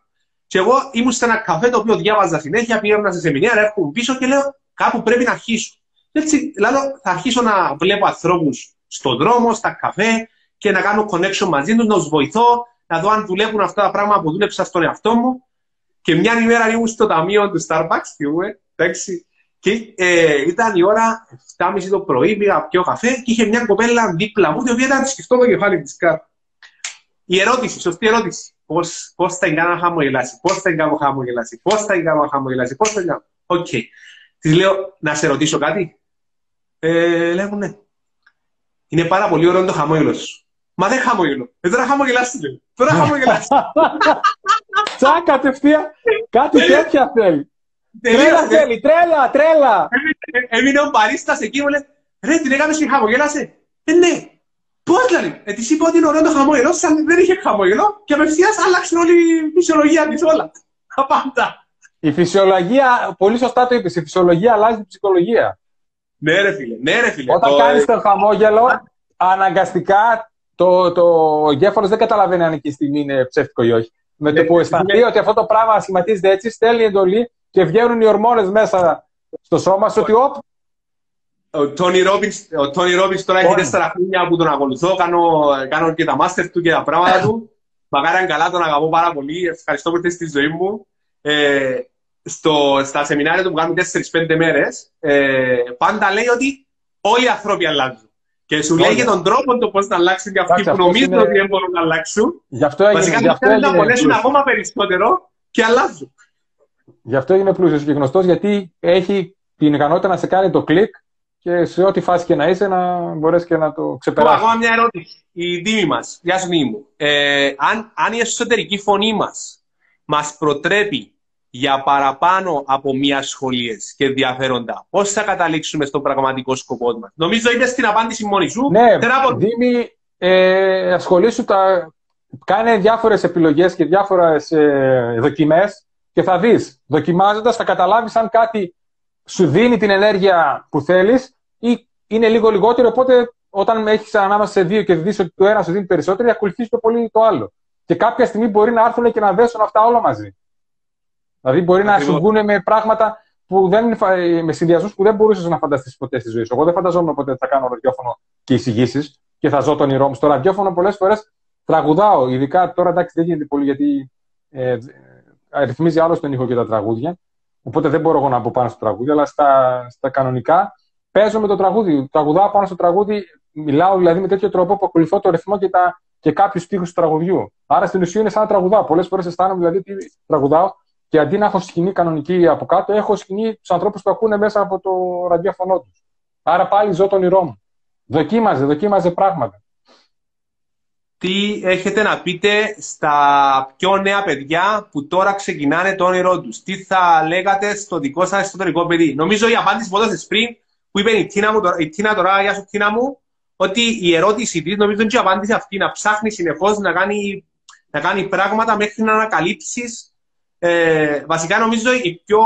A: Και εγώ ήμουν σε ένα καφέ το οποίο διάβαζα συνέχεια, πήγαινα σε σεμινάρια, έρχομαι πίσω και λέω κάπου πρέπει να αρχίσω. Έτσι, λέω, θα αρχίσω να βλέπω ανθρώπους στον δρόμο, στα καφέ και να κάνω connection μαζί τους, να τους βοηθώ, να δω αν δουλεύουν αυτά τα πράγματα που δούλεψα στον εαυτό μου. Και μια ημέρα ήμουν στο ταμείο του Starbucks, θυμούμαι, εντάξει, και ε, ήταν η ώρα 7.30 το πρωί, πήγα πιω καφέ και είχε μια κοπέλα δίπλα μου, η οποία ήταν σκυφτό το κεφάλι της κάτω. Η ερώτηση, σωστή ερώτηση. Πώς, πώς θα την κάνω να χαμογελάσει, πώς θα την κάνω να χαμογελάσει, πώς θα την κάνω να χαμογελάσει, πώς θα την κάνω. Οκ. Της λέω, να σε ρωτήσω κάτι. Ε, λέω, ναι. Είναι πάρα πολύ ωραίο το χαμόγελο σου. Μα δεν χαμογελώ. Ε, τώρα χαμογελάς, λέω. Τώρα χαμογελάς.
B: Τσα, κατευθείαν κάτι
A: Τέλεια.
B: τέτοια θέλει. Τρέλα
A: Τελείωσε.
B: θέλει, τρέλα, τρέλα.
A: Ε, Έμεινε ο παρίστας εκεί μου λέει, ρε την έκανες και χαμογέλασε. Ε, ναι. Πώς δηλαδή. Ε, της είπα ότι είναι ωραίο το χαμόγελο, σαν δεν είχε χαμόγελο και απευθείας άλλαξε όλη η φυσιολογία της όλα. Τα πάντα.
B: Η φυσιολογία, πολύ σωστά το είπες, η φυσιολογία αλλάζει την ψυχολογία.
A: Ναι ρε φίλε, ναι ρε φίλε.
B: Όταν
A: Το-
B: κάνεις το χαμόγελο, αναγκαστικά το, το εγκέφαλος δεν καταλαβαίνει αν εκείνη τη στιγμή είναι ψεύτικο ή όχι. Με το
A: Ναι,
B: που αισθανθεί
A: ναι.
B: ότι αυτό το πράγμα σχηματίζεται έτσι, στέλνει εντολή και βγαίνουν οι ορμόνες μέσα στο σώμα σου ότι όπ,
A: Ο Τόνι Ρόμπινς, ο Τόνι Ρόμπινς τώρα έχει
B: Τόνι.
A: τέσσερα χρόνια που τον ακολουθώ, κάνω, κάνω και τα μάστερ του και τα πράγματα του. Μακάρι αν καλά, τον αγαπώ πάρα πολύ. Ευχαριστώ που ήρθες στη ζωή μου. Ε, στο, στα σεμινάρια του που κάνουμε 4-5 μέρες, ε, πάντα λέει ότι όλοι οι άνθρωποι αλλάζουν. Και σου λέει
B: Όλοι.
A: και τον τρόπο το πώς να αλλάξουν και αυτοί
B: Εντάξει,
A: που
B: αυτός
A: νομίζουν
B: είναι-
A: ότι δεν μπορούν να αλλάξουν.
B: γι' αυτό έγινε,
A: Βασικά
B: γι'
A: τους
B: αυτό
A: κάνουν να
B: έγινε
A: πονέσουν
B: πλούσιος.
A: ακόμα περισσότερο και αλλάζουν.
B: Γι' αυτό είναι πλούσιος και γνωστός γιατί έχει την ικανότητα να σε κάνει το κλικ και σε ό,τι φάση και να είσαι να μπορέσεις και να το
A: Έχω
B: ξεπεράσεις.
A: ακόμα μια ερώτηση. Η Δήμη μας, γεια σου Δήμη μου. Ε, αν, αν η εσωτερική φωνή μας μας προτρέπει για παραπάνω από μία σχολίες και ενδιαφέροντα, πώς θα καταλήξουμε στον πραγματικό σκοπό μας; Νομίζω είπες την απάντηση μόνη σου.
B: Ναι,
A: Θέλω να πω-
B: Δήμη, ε, ασχολήσου τα... Κάνε διάφορες επιλογές και διάφορες ε, δοκιμές και θα δεις. Δοκιμάζοντας θα καταλάβεις αν κάτι σου δίνει την ενέργεια που θέλεις ή είναι λίγο λιγότερο, οπότε όταν έχεις ανάμεσα σε δύο και δεις ότι το ένα σου δίνει περισσότερο, ακολουθείς πιο πολύ το άλλο. Και κάποια στιγμή μπορεί να έρθουν και να δέσουν αυτά όλα μαζί. Δηλαδή μπορεί να
A: Ακριβώς.
B: σου βγουν με πράγματα που δεν, είναι φα- με συνδυασμούς που δεν μπορούσες να φανταστείς ποτέ στη ζωή σου. Εγώ δεν φανταζόμουν ποτέ ότι θα κάνω ραδιόφωνο και εισηγήσεις και θα ζω τον όνειρό μου. Στο ραδιόφωνο πολλές φορές τραγουδάω. Ειδικά τώρα εντάξει δεν γίνεται πολύ γιατί ε, ε, ρυθμίζει άλλο τον ήχο και τα τραγούδια. Οπότε δεν μπορώ εγώ να μπω πάνω στο τραγούδι, αλλά στα, στα κανονικά παίζω με το τραγούδι. Τραγουδάω πάνω στο τραγούδι, μιλάω δηλαδή με τέτοιο τρόπο που ακολουθώ το ρυθμό και, τα, και κάποιους τείχου του τραγουδιού. Άρα στην ουσία είναι σαν να τραγουδάω. Πολλές φορές αισθάνομαι δηλαδή ότι τραγουδάω και αντί να έχω σκηνή κανονική από κάτω, έχω σκηνή τους ανθρώπους που ακούνε μέσα από το ραδιόφωνο τους. Άρα πάλι ζω το όνειρό μου. Δοκίμαζε, δοκίμαζε πράγματα.
A: Τι έχετε να πείτε στα πιο νέα παιδιά που τώρα ξεκινάνε το όνειρό τους; Τι θα λέγατε στο δικό σας εσωτερικό παιδί; Νομίζω η απάντηση που έδωσες πριν, που είπε η Τίνα, μου, τώρα- η Τίνα τώρα, γεια σου Τίνα μου, ότι η ερώτηση της, νομίζω είναι και η απάντηση αυτή, να ψάχνει συνεχώς να κάνει, να κάνει πράγματα μέχρι να ανακαλύψεις. Ε, βασικά νομίζω η πιο,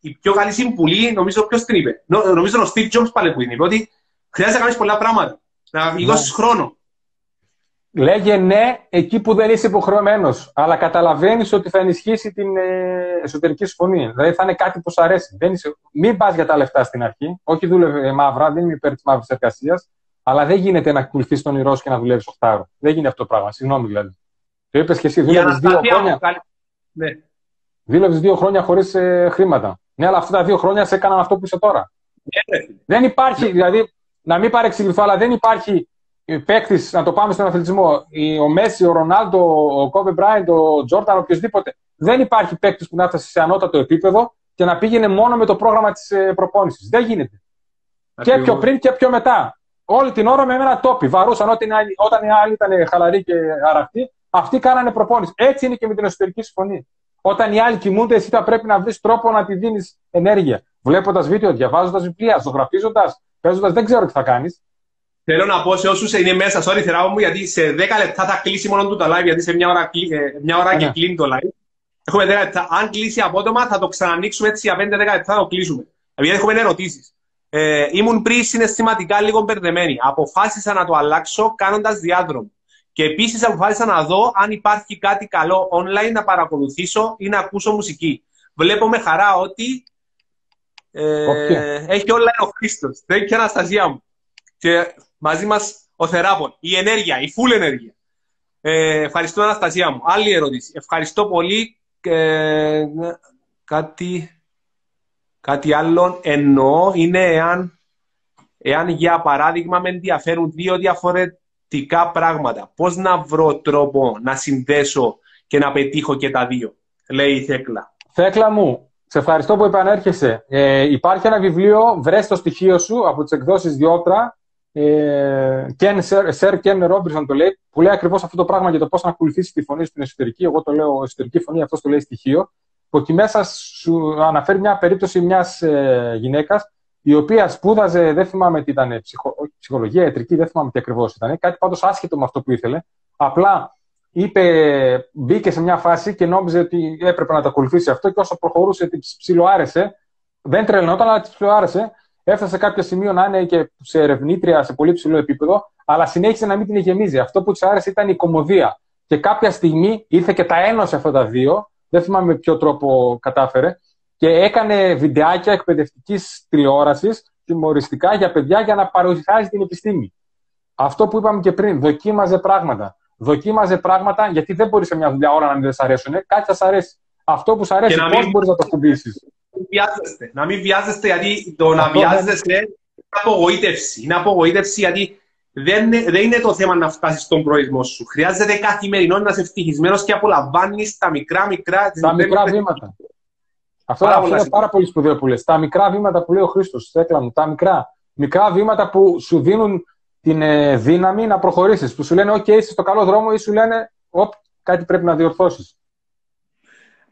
A: η πιο καλή συμβουλή, νομίζω ποιος την είπε. Νο- Νομίζω ο Steve Jobs πάλι που την είπε, ότι χρειάζεται να κάνεις πολλά πράγματα. Να δώσεις χρόνο.
B: Λέγε ναι εκεί που δεν είσαι υποχρεωμένος. Αλλά καταλαβαίνεις ότι θα ενισχύσει την ε, εσωτερική σου φωνή. Δηλαδή θα είναι κάτι που σου αρέσει. Δεν είσαι... Μην πας για τα λεφτά στην αρχή. Όχι δούλευε μαύρα, δεν είμαι υπέρ της μαύρης εργασίας. Αλλά δεν γίνεται να ακολουθεί τον όνειρό σου και να δουλεύεις 8 ώρα. Δεν γίνεται αυτό το πράγμα. Συγγνώμη δηλαδή. Το είπες και εσύ,
A: Η
B: δούλευες δύο
A: Αναστασία μου,
B: χρόνια.
A: καλη- Ναι.
B: Δούλευε δύο χρόνια χωρίς ε, χρήματα. Ναι, αλλά αυτά τα δύο χρόνια σε έκαναν αυτό που είσαι τώρα.
A: Ναι, ρε.
B: Δεν υπάρχει, δηλαδή, να μην παρεξηγηθώ, αλλά δεν υπάρχει παίκτης, να το πάμε στον αθλητισμό. η- Ο Μέση, ο Ρονάλντο, ο Κόμπε Μπράιντ, ο Τζόρταν, οποιοδήποτε. Δεν υπάρχει παίκτης που να φτάσει σε ανώτατο επίπεδο και να πήγαινε μόνο με το πρόγραμμα της προπόνησης. Δεν γίνεται. Και πιο
A: Ακριβώς.
B: πριν και πιο μετά. Όλη την ώρα με ένα τόπι. Βαρούσαν όταν οι άλλοι, όταν οι άλλοι ήταν χαλαροί και αραχτοί, αυτοί κάνανε προπόνηση. Έτσι είναι και με την εσωτερική συμφωνία. Όταν οι άλλοι κοιμούνται, εσύ θα πρέπει να βρεις τρόπο να τη δίνεις ενέργεια. Βλέποντας βίντεο, διαβάζοντας βιβλία, ζωγραφίζοντας, παίζοντας, δεν ξέρω τι θα κάνεις.
A: Θέλω να πω σε όσους είναι μέσα, sorry θεράπο μου, γιατί σε 10 λεπτά θα κλείσει μόνο του το live, γιατί σε μια ώρα, κλει- ε, μια ώρα
B: Ναι.
A: και κλείνει το live. Έχουμε 10 λεπτά. Αν κλείσει απότομα, θα το ξανανοίξουμε έτσι για 5-10 λεπτά, θα το κλείσουμε. Επειδή έχουμε ερωτήσεις. Ε, ήμουν πριν συναισθηματικά λίγο μπερδεμένη. Αποφάσισα να το αλλάξω κάνοντας διάδρομο. Και επίσης αποφάσισα να δω αν υπάρχει κάτι καλό online να παρακολουθήσω ή να ακούσω μουσική. Βλέπω με χαρά ότι ε,
B: Όποια.
A: έχει online ο Χρήστος. Δεν και Αναστασία μου. Και μαζί μας ο Θεράπων. Η ενέργεια, η full ενέργεια. Ε, ευχαριστώ, Αναστασία μου. Άλλη ερώτηση. Ευχαριστώ πολύ. Ε, κάτι, κάτι άλλο εννοώ είναι εάν, εάν για παράδειγμα με ενδιαφέρουν δύο διαφορετικά πράγματα. Πώς να βρω τρόπο να συνδέσω και να πετύχω και τα δύο, λέει η Θέκλα.
B: Θέκλα μου, σε ευχαριστώ που επανέρχεσαι. Ε, υπάρχει ένα βιβλίο, βρες το στοιχείο σου, από τις εκδόσεις Διότρα. Ε, Ken, Sir, Sir Ken Robertson το λέει, που λέει ακριβώς αυτό το πράγμα για το πώς να ακολουθήσει τη φωνή στην εσωτερική. Εγώ το λέω εσωτερική φωνή, αυτός το λέει στοιχείο. Που εκεί μέσα σου αναφέρει μια περίπτωση μιας ε, γυναίκας η οποία σπούδαζε, δεν θυμάμαι τι ήταν, ψυχο, όχι, ψυχολογία, ιατρική, δεν θυμάμαι τι ακριβώς ήταν. Κάτι πάντως άσχετο με αυτό που ήθελε. Απλά είπε, μπήκε σε μια φάση και νόμιζε ότι έπρεπε να το ακολουθήσει αυτό και όσο προχωρούσε της ψιλοάρεσε. Δεν τρελνόταν, αλλά της ψιλοάρεσε. Έφτασε σε κάποιο σημείο να είναι και σε ερευνήτρια σε πολύ ψηλό επίπεδο, αλλά συνέχισε να μην την γεμίζει. Αυτό που της άρεσε ήταν η κομμωδία. Και κάποια στιγμή ήρθε και τα ένωσε αυτά τα δύο. Δεν θυμάμαι με ποιο τρόπο κατάφερε. Και έκανε βιντεάκια εκπαιδευτικής τηλεόρασης, τιμωριστικά για παιδιά για να παρουσιάζει την επιστήμη. Αυτό που είπαμε και πριν, δοκίμαζε πράγματα. Δοκίμαζε πράγματα γιατί δεν μπορείς σε μια δουλειά ώρα να μην σ' αρέσουν. Κάτι θα σ' αρέσει. Αυτό που σ' αρέσει,
A: Και να
B: πώς
A: μην-
B: μπορείς να το κουμπίσει.
A: μην βιάζεστε. Να μην βιάζεστε γιατί το να
B: Αυτό δεν-
A: βιάζεστε είναι απογοήτευση. Είναι απογοήτευση γιατί δεν, δεν είναι το θέμα να φτάσεις στον προορισμό σου. Χρειάζεται καθημερινό να είσαι ευτυχισμένος και απολαμβάνεις τα μικρά μικρά. τις
B: Τα
A: μικρές
B: μικρά
A: μικρές-
B: βήματα. Αυτό,
A: Πάρα
B: αυτό
A: πολλά
B: είναι
A: σημαντικά.
B: πάρα πολύ σπουδαίο που λες. Τα μικρά βήματα που λέει ο Χρήστος, Θέκλα μου, τα μικρά. Μικρά βήματα που σου δίνουν την ε, δύναμη να προχωρήσεις. Που σου λένε, OK, είσαι στο καλό δρόμο ή σου λένε, Οπ, κάτι πρέπει να διορθώσεις.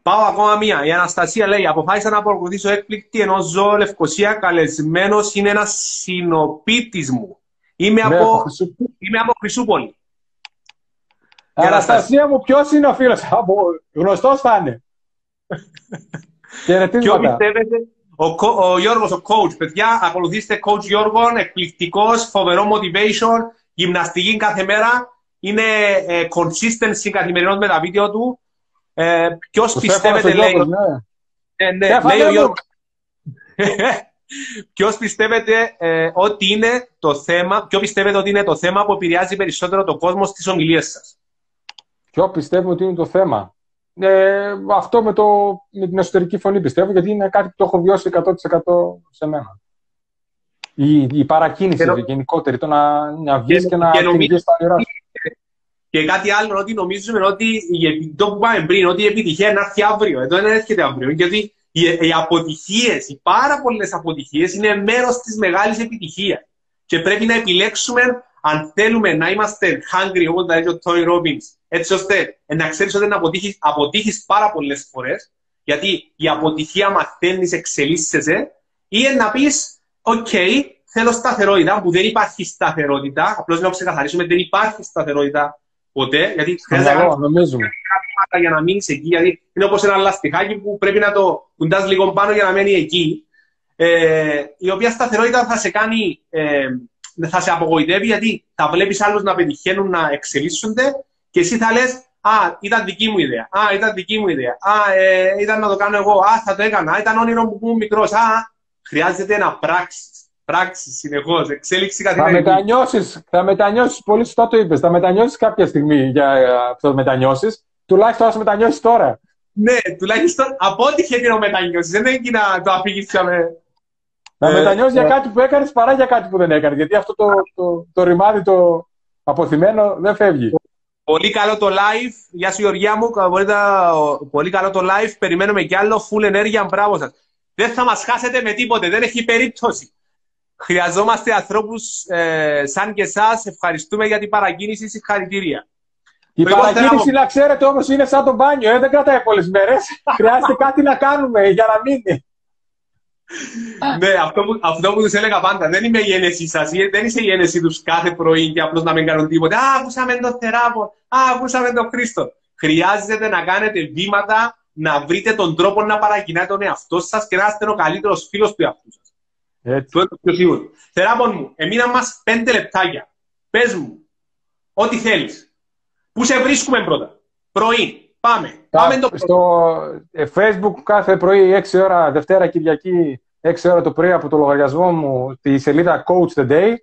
A: Πάω ακόμα μία. Η Αναστασία λέει: Αποφάσισα να παρακολουθήσω έκπληκτη ενώ ζω Λευκοσία. Καλεσμένος είναι ένας συνοπίτης μου. Είμαι,
B: Ναι,
A: από,
B: από Χρυσού-
A: είμαι από Χρυσούπολη. Για
B: Αναστασία μου, ποιος είναι ο φίλος; Γνωστός θα είναι.
A: Ποιο
B: Χαιρετίσματα.
A: πιστεύετε, ο, κο- ο Γιώργος, ο coach, παιδιά, ακολουθήστε coach Γιώργο, εκπληκτικός, φοβερό motivation, γυμναστική κάθε μέρα, είναι ε, consistency καθημερινός με τα βίντεο του. Ε, ποιος
B: Τους
A: πιστεύετε,
B: έφερε ο
A: λέει,
B: Γιώργος, ναι.
A: ε, ναι,
B: Έφαγε
A: λέει ο
B: μου.
A: Γιώργος. Ποιος πιστεύετε ε, ότι είναι το θέμα, ποιο πιστεύετε ότι είναι το θέμα που επηρεάζει περισσότερο τον κόσμο στις ομιλίες σας;
B: Ποιο πιστεύω ότι είναι το θέμα; Ε, αυτό με, το, με την εσωτερική φωνή πιστεύω, γιατί είναι κάτι που το έχω βιώσει 100% σε μένα. Η, η παρακίνηση
A: Και νο-
B: γενικότερη, το να, να βγεις
A: Και-
B: και, να
A: και νομίζω-
B: κυνηγείς τα όνειρά σου.
A: Και κάτι άλλο, ότι νομίζουμε ότι η, επι- το που πάμε πριν, ότι η επιτυχία είναι έρθει αύριο. Εδώ δεν έρχεται αύριο. Γιατί οι, οι αποτυχίες, οι πάρα πολλές αποτυχίες είναι μέρος της μεγάλης επιτυχίας. Και πρέπει να επιλέξουμε αν θέλουμε να είμαστε hungry, όπως τα λέει ο Τόνι Ρόμπινς, έτσι ώστε να ξέρεις ότι να αποτύχει αποτύχεις πάρα πολλές φορές, γιατί η αποτυχία μαθαίνεις, εξελίσσεσαι, ή να πεις, OK, θέλω σταθερότητα, που δεν υπάρχει σταθερότητα. Απλώς να ξεκαθαρίσουμε, δεν υπάρχει σταθερότητα ποτέ, γιατί χρειάζεται να
B: Καλό, νομίζουμε.
A: βήματα για να μείνεις εκεί. Γιατί είναι όπως ένα λαστιχάκι που πρέπει να το κουντάς λίγο πάνω για να μένει εκεί. Ε, η οποία σταθερότητα θα σε κάνει, ε, θα σε απογοητεύει γιατί θα βλέπεις άλλους να πετυχαίνουν, να εξελίσσονται και εσύ θα λες: Α, ήταν δική μου ιδέα. Α, ήταν δική μου ιδέα. Α, ε, ήταν να το κάνω εγώ. Α, θα το έκανα. Α, ήταν όνειρο μου που ήμουν μικρός. Α, χρειάζεται να πράξεις. Πράξεις συνεχώς. Εξέλιξη
B: Θα
A: καθημερινή.
B: μετανιώσεις, θα μετανιώσεις, πολύ σωστά το είπες, θα μετανιώσεις κάποια στιγμή για, ε, που θα μετανιώσεις, τουλάχιστον θα μετανιώσεις τώρα.
A: Ναι, τουλάχιστον από ό,τι είχε να μετανιώσεις. Δεν έγινε να το αφήγησαμε.
B: Να
A: Ε,
B: μετανιώσεις για
A: ε.
B: κάτι που έκανες παρά για κάτι που δεν έκανες. Γιατί αυτό το, το, το ρημάδι το αποθυμένο δεν φεύγει.
A: Πολύ καλό το live. Γεια σου Γεωργιά μου. Μπορείτε... Πολύ καλό το live. Περιμένουμε κι άλλο. Full ενέργεια. Μπράβο σας. Δεν θα μας χάσετε με τίποτε. Δεν έχει περίπτωση. Χρειαζόμαστε ανθρώπους ε, σαν και εσάς. Ευχαριστούμε για την παρακίνηση. Συγχαρητήρια.
B: Η
A: Εγώ
B: παρακίνηση,
A: θέλω-
B: να ξέρετε, όμως είναι σαν το μπάνιο. Ε, δεν κρατάει πολλές μέρες. Χρειάζεται κάτι να κάνουμε για να μείνει.
A: Ναι, αυτό που, αυτό που τους έλεγα πάντα. Δεν είμαι η γένεσή σας. Δεν είσαι η γένεσή τους κάθε πρωί και απλώς να μην κάνουν τίποτα. Α, ακούσαμε τον Θεράπο. Α, ακούσαμε τον Χρήστο. Χρειάζεται να κάνετε βήματα, να βρείτε τον τρόπο να παρακινάτε τον εαυτό σας και να είστε ο καλύτερος φίλος του εαυτού σας.
B: Έτσι.
A: Το είναι το πιο σίγουρος. Θεράπον μου, εμείνα μας πέντε λεπτάκια. Πες μου, ό,τι θέλεις. Πού σε βρίσκουμε πρώτα; Πρωί. Πάμε. Πάμε το πρωί.
B: Στο ε, Facebook κάθε πρωί 6 ώρα, Δευτέρα Κυριακή, 6 ώρα το πρωί από το λογαριασμό μου, τη σελίδα Coach the Day,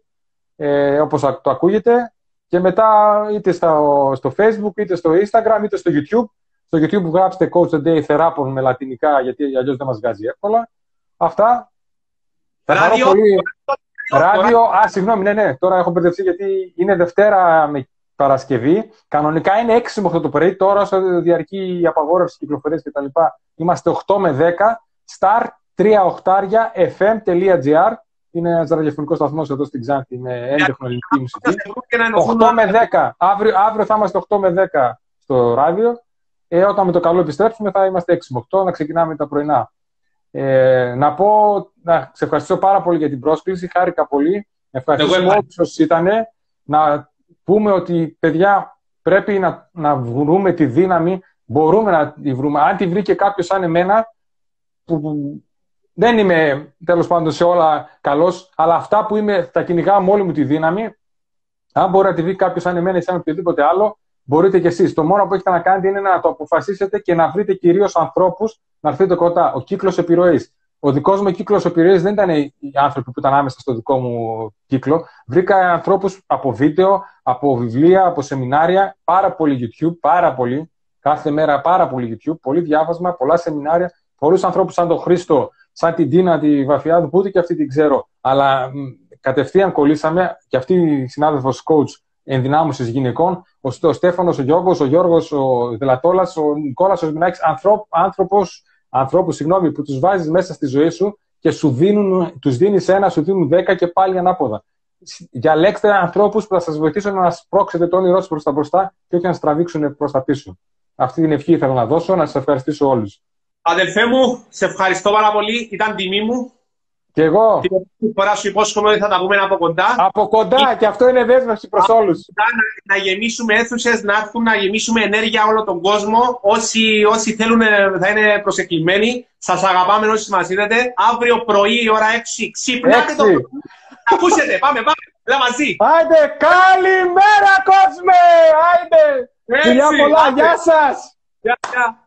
B: ε, όπως α- το ακούγεται. Και μετά είτε στο, στο Facebook, είτε στο Instagram, είτε στο YouTube. Στο YouTube γράψτε Coach the Day θεράπων με λατινικά, γιατί αλλιώς δεν μας βγάζει εύκολα. Αυτά. Θα χαρώ
A: Ράδιο.
B: πολύ. Ράδιο, α, συγγνώμη, ναι, ναι, τώρα έχω μπερδευτεί γιατί είναι Δευτέρα με Παρασκευή. Κανονικά είναι 6 με 8 το πρωί, τώρα όσο διαρκεί η απαγόρευση κυκλοφορίας κτλ. Είμαστε 8 με 10. Star 3 οχτάρια fm.gr. Είναι ένας ραδιοφωνικός σταθμός εδώ στην Ξάνθη με έντεχνο ελληνική μουσική.
A: Και να ενωθούν
B: 8 με 10. Αύριο, αύριο θα είμαστε 8 με 10 στο ράδιο. Ε, όταν με το καλό επιστρέψουμε θα είμαστε 6 με 8 να ξεκινάμε τα πρωινά. Ε, να πω, να σε ευχαριστήσω πάρα πολύ για την πρόσκληση. Χάρηκα πολύ. Ευχαριστήσω
A: Εγώ
B: όλους όσους ήταν. Να πούμε ότι, παιδιά, πρέπει να, να βρούμε τη δύναμη. Μπορούμε να τη βρούμε. Αν τη βρήκε κάποιος σαν εμένα, που, που δεν είμαι τέλος πάντων σε όλα καλός, αλλά αυτά που είμαι, θα κυνηγάω με όλη μου τη δύναμη, αν μπορεί να τη βρει κάποιος σαν εμένα ή σαν οποιοδήποτε άλλο, μπορείτε κι εσείς. Το μόνο που έχετε να κάνετε είναι να το αποφασίσετε και να βρείτε κυρίως ανθρώπους να έρθετε κοντά. Ο κύκλος επιρροής. Ο δικός μου κύκλος επιρροή δεν ήταν οι άνθρωποι που ήταν άμεσα στο δικό μου κύκλο. Βρήκα ανθρώπους από βίντεο, από βιβλία, από σεμινάρια, πάρα πολύ YouTube, πάρα πολύ. Κάθε μέρα πάρα πολύ YouTube, πολύ διάβασμα, πολλά σεμινάρια. Πολλούς ανθρώπους σαν τον Χρήστο, σαν την Τίνα, τη Βαφιάδου, που ούτε και αυτή την ξέρω. Αλλά μ, κατευθείαν κολλήσαμε και αυτή η συνάδελφος coach ενδυνάμωσης γυναικών, ο, Στ- ο Στέφανος, ο Γιώργος, ο Γιώργος, ο Δελατόλας, ο Νικόλας, ο Σμινάκης, ανθρώπ, άνθρωπος, ανθρώπους συγγνώμη, που τους βάζεις μέσα στη ζωή σου και σου δίνουν, τους δίνεις ένα, σου δίνουν δέκα και πάλι ανάποδα. Διαλέξτε ανθρώπους που θα σας βοηθήσουν να σπρώξετε το όνειρό σας προς τα μπροστά και όχι να σας τραβήξουν προς τα πίσω. Αυτή την ευχή ήθελα να δώσω, να σας ευχαριστήσω όλους.
A: Αδελφέ μου, σε ευχαριστώ πάρα πολύ. Ήταν τιμή μου.
B: Και εγώ,
A: Την επόμενη φορά σου υπόσχομαι ότι θα τα πούμε από κοντά.
B: από κοντά, και αυτό είναι δέσμευση προς όλους.
A: να, να γεμίσουμε αίθουσες, να έρθουν να γεμίσουμε ενέργεια όλο τον κόσμο. Όσοι, όσοι θέλουν ε, θα είναι προσεκλημένοι. Σας αγαπάμε όσοι μας είδατε. Αύριο πρωί, η ώρα 6, ξυπνάτε το
B: Έξι.
A: πρωί. Ακούσετε, πάμε, πάμε. Έλα μαζί.
B: Άιντε, καλημέρα κόσμε! Άιντε!
A: Έτσι,
B: Φιλιά πολλά,
A: άντε.
B: γεια σας!
A: Γεια, γεια.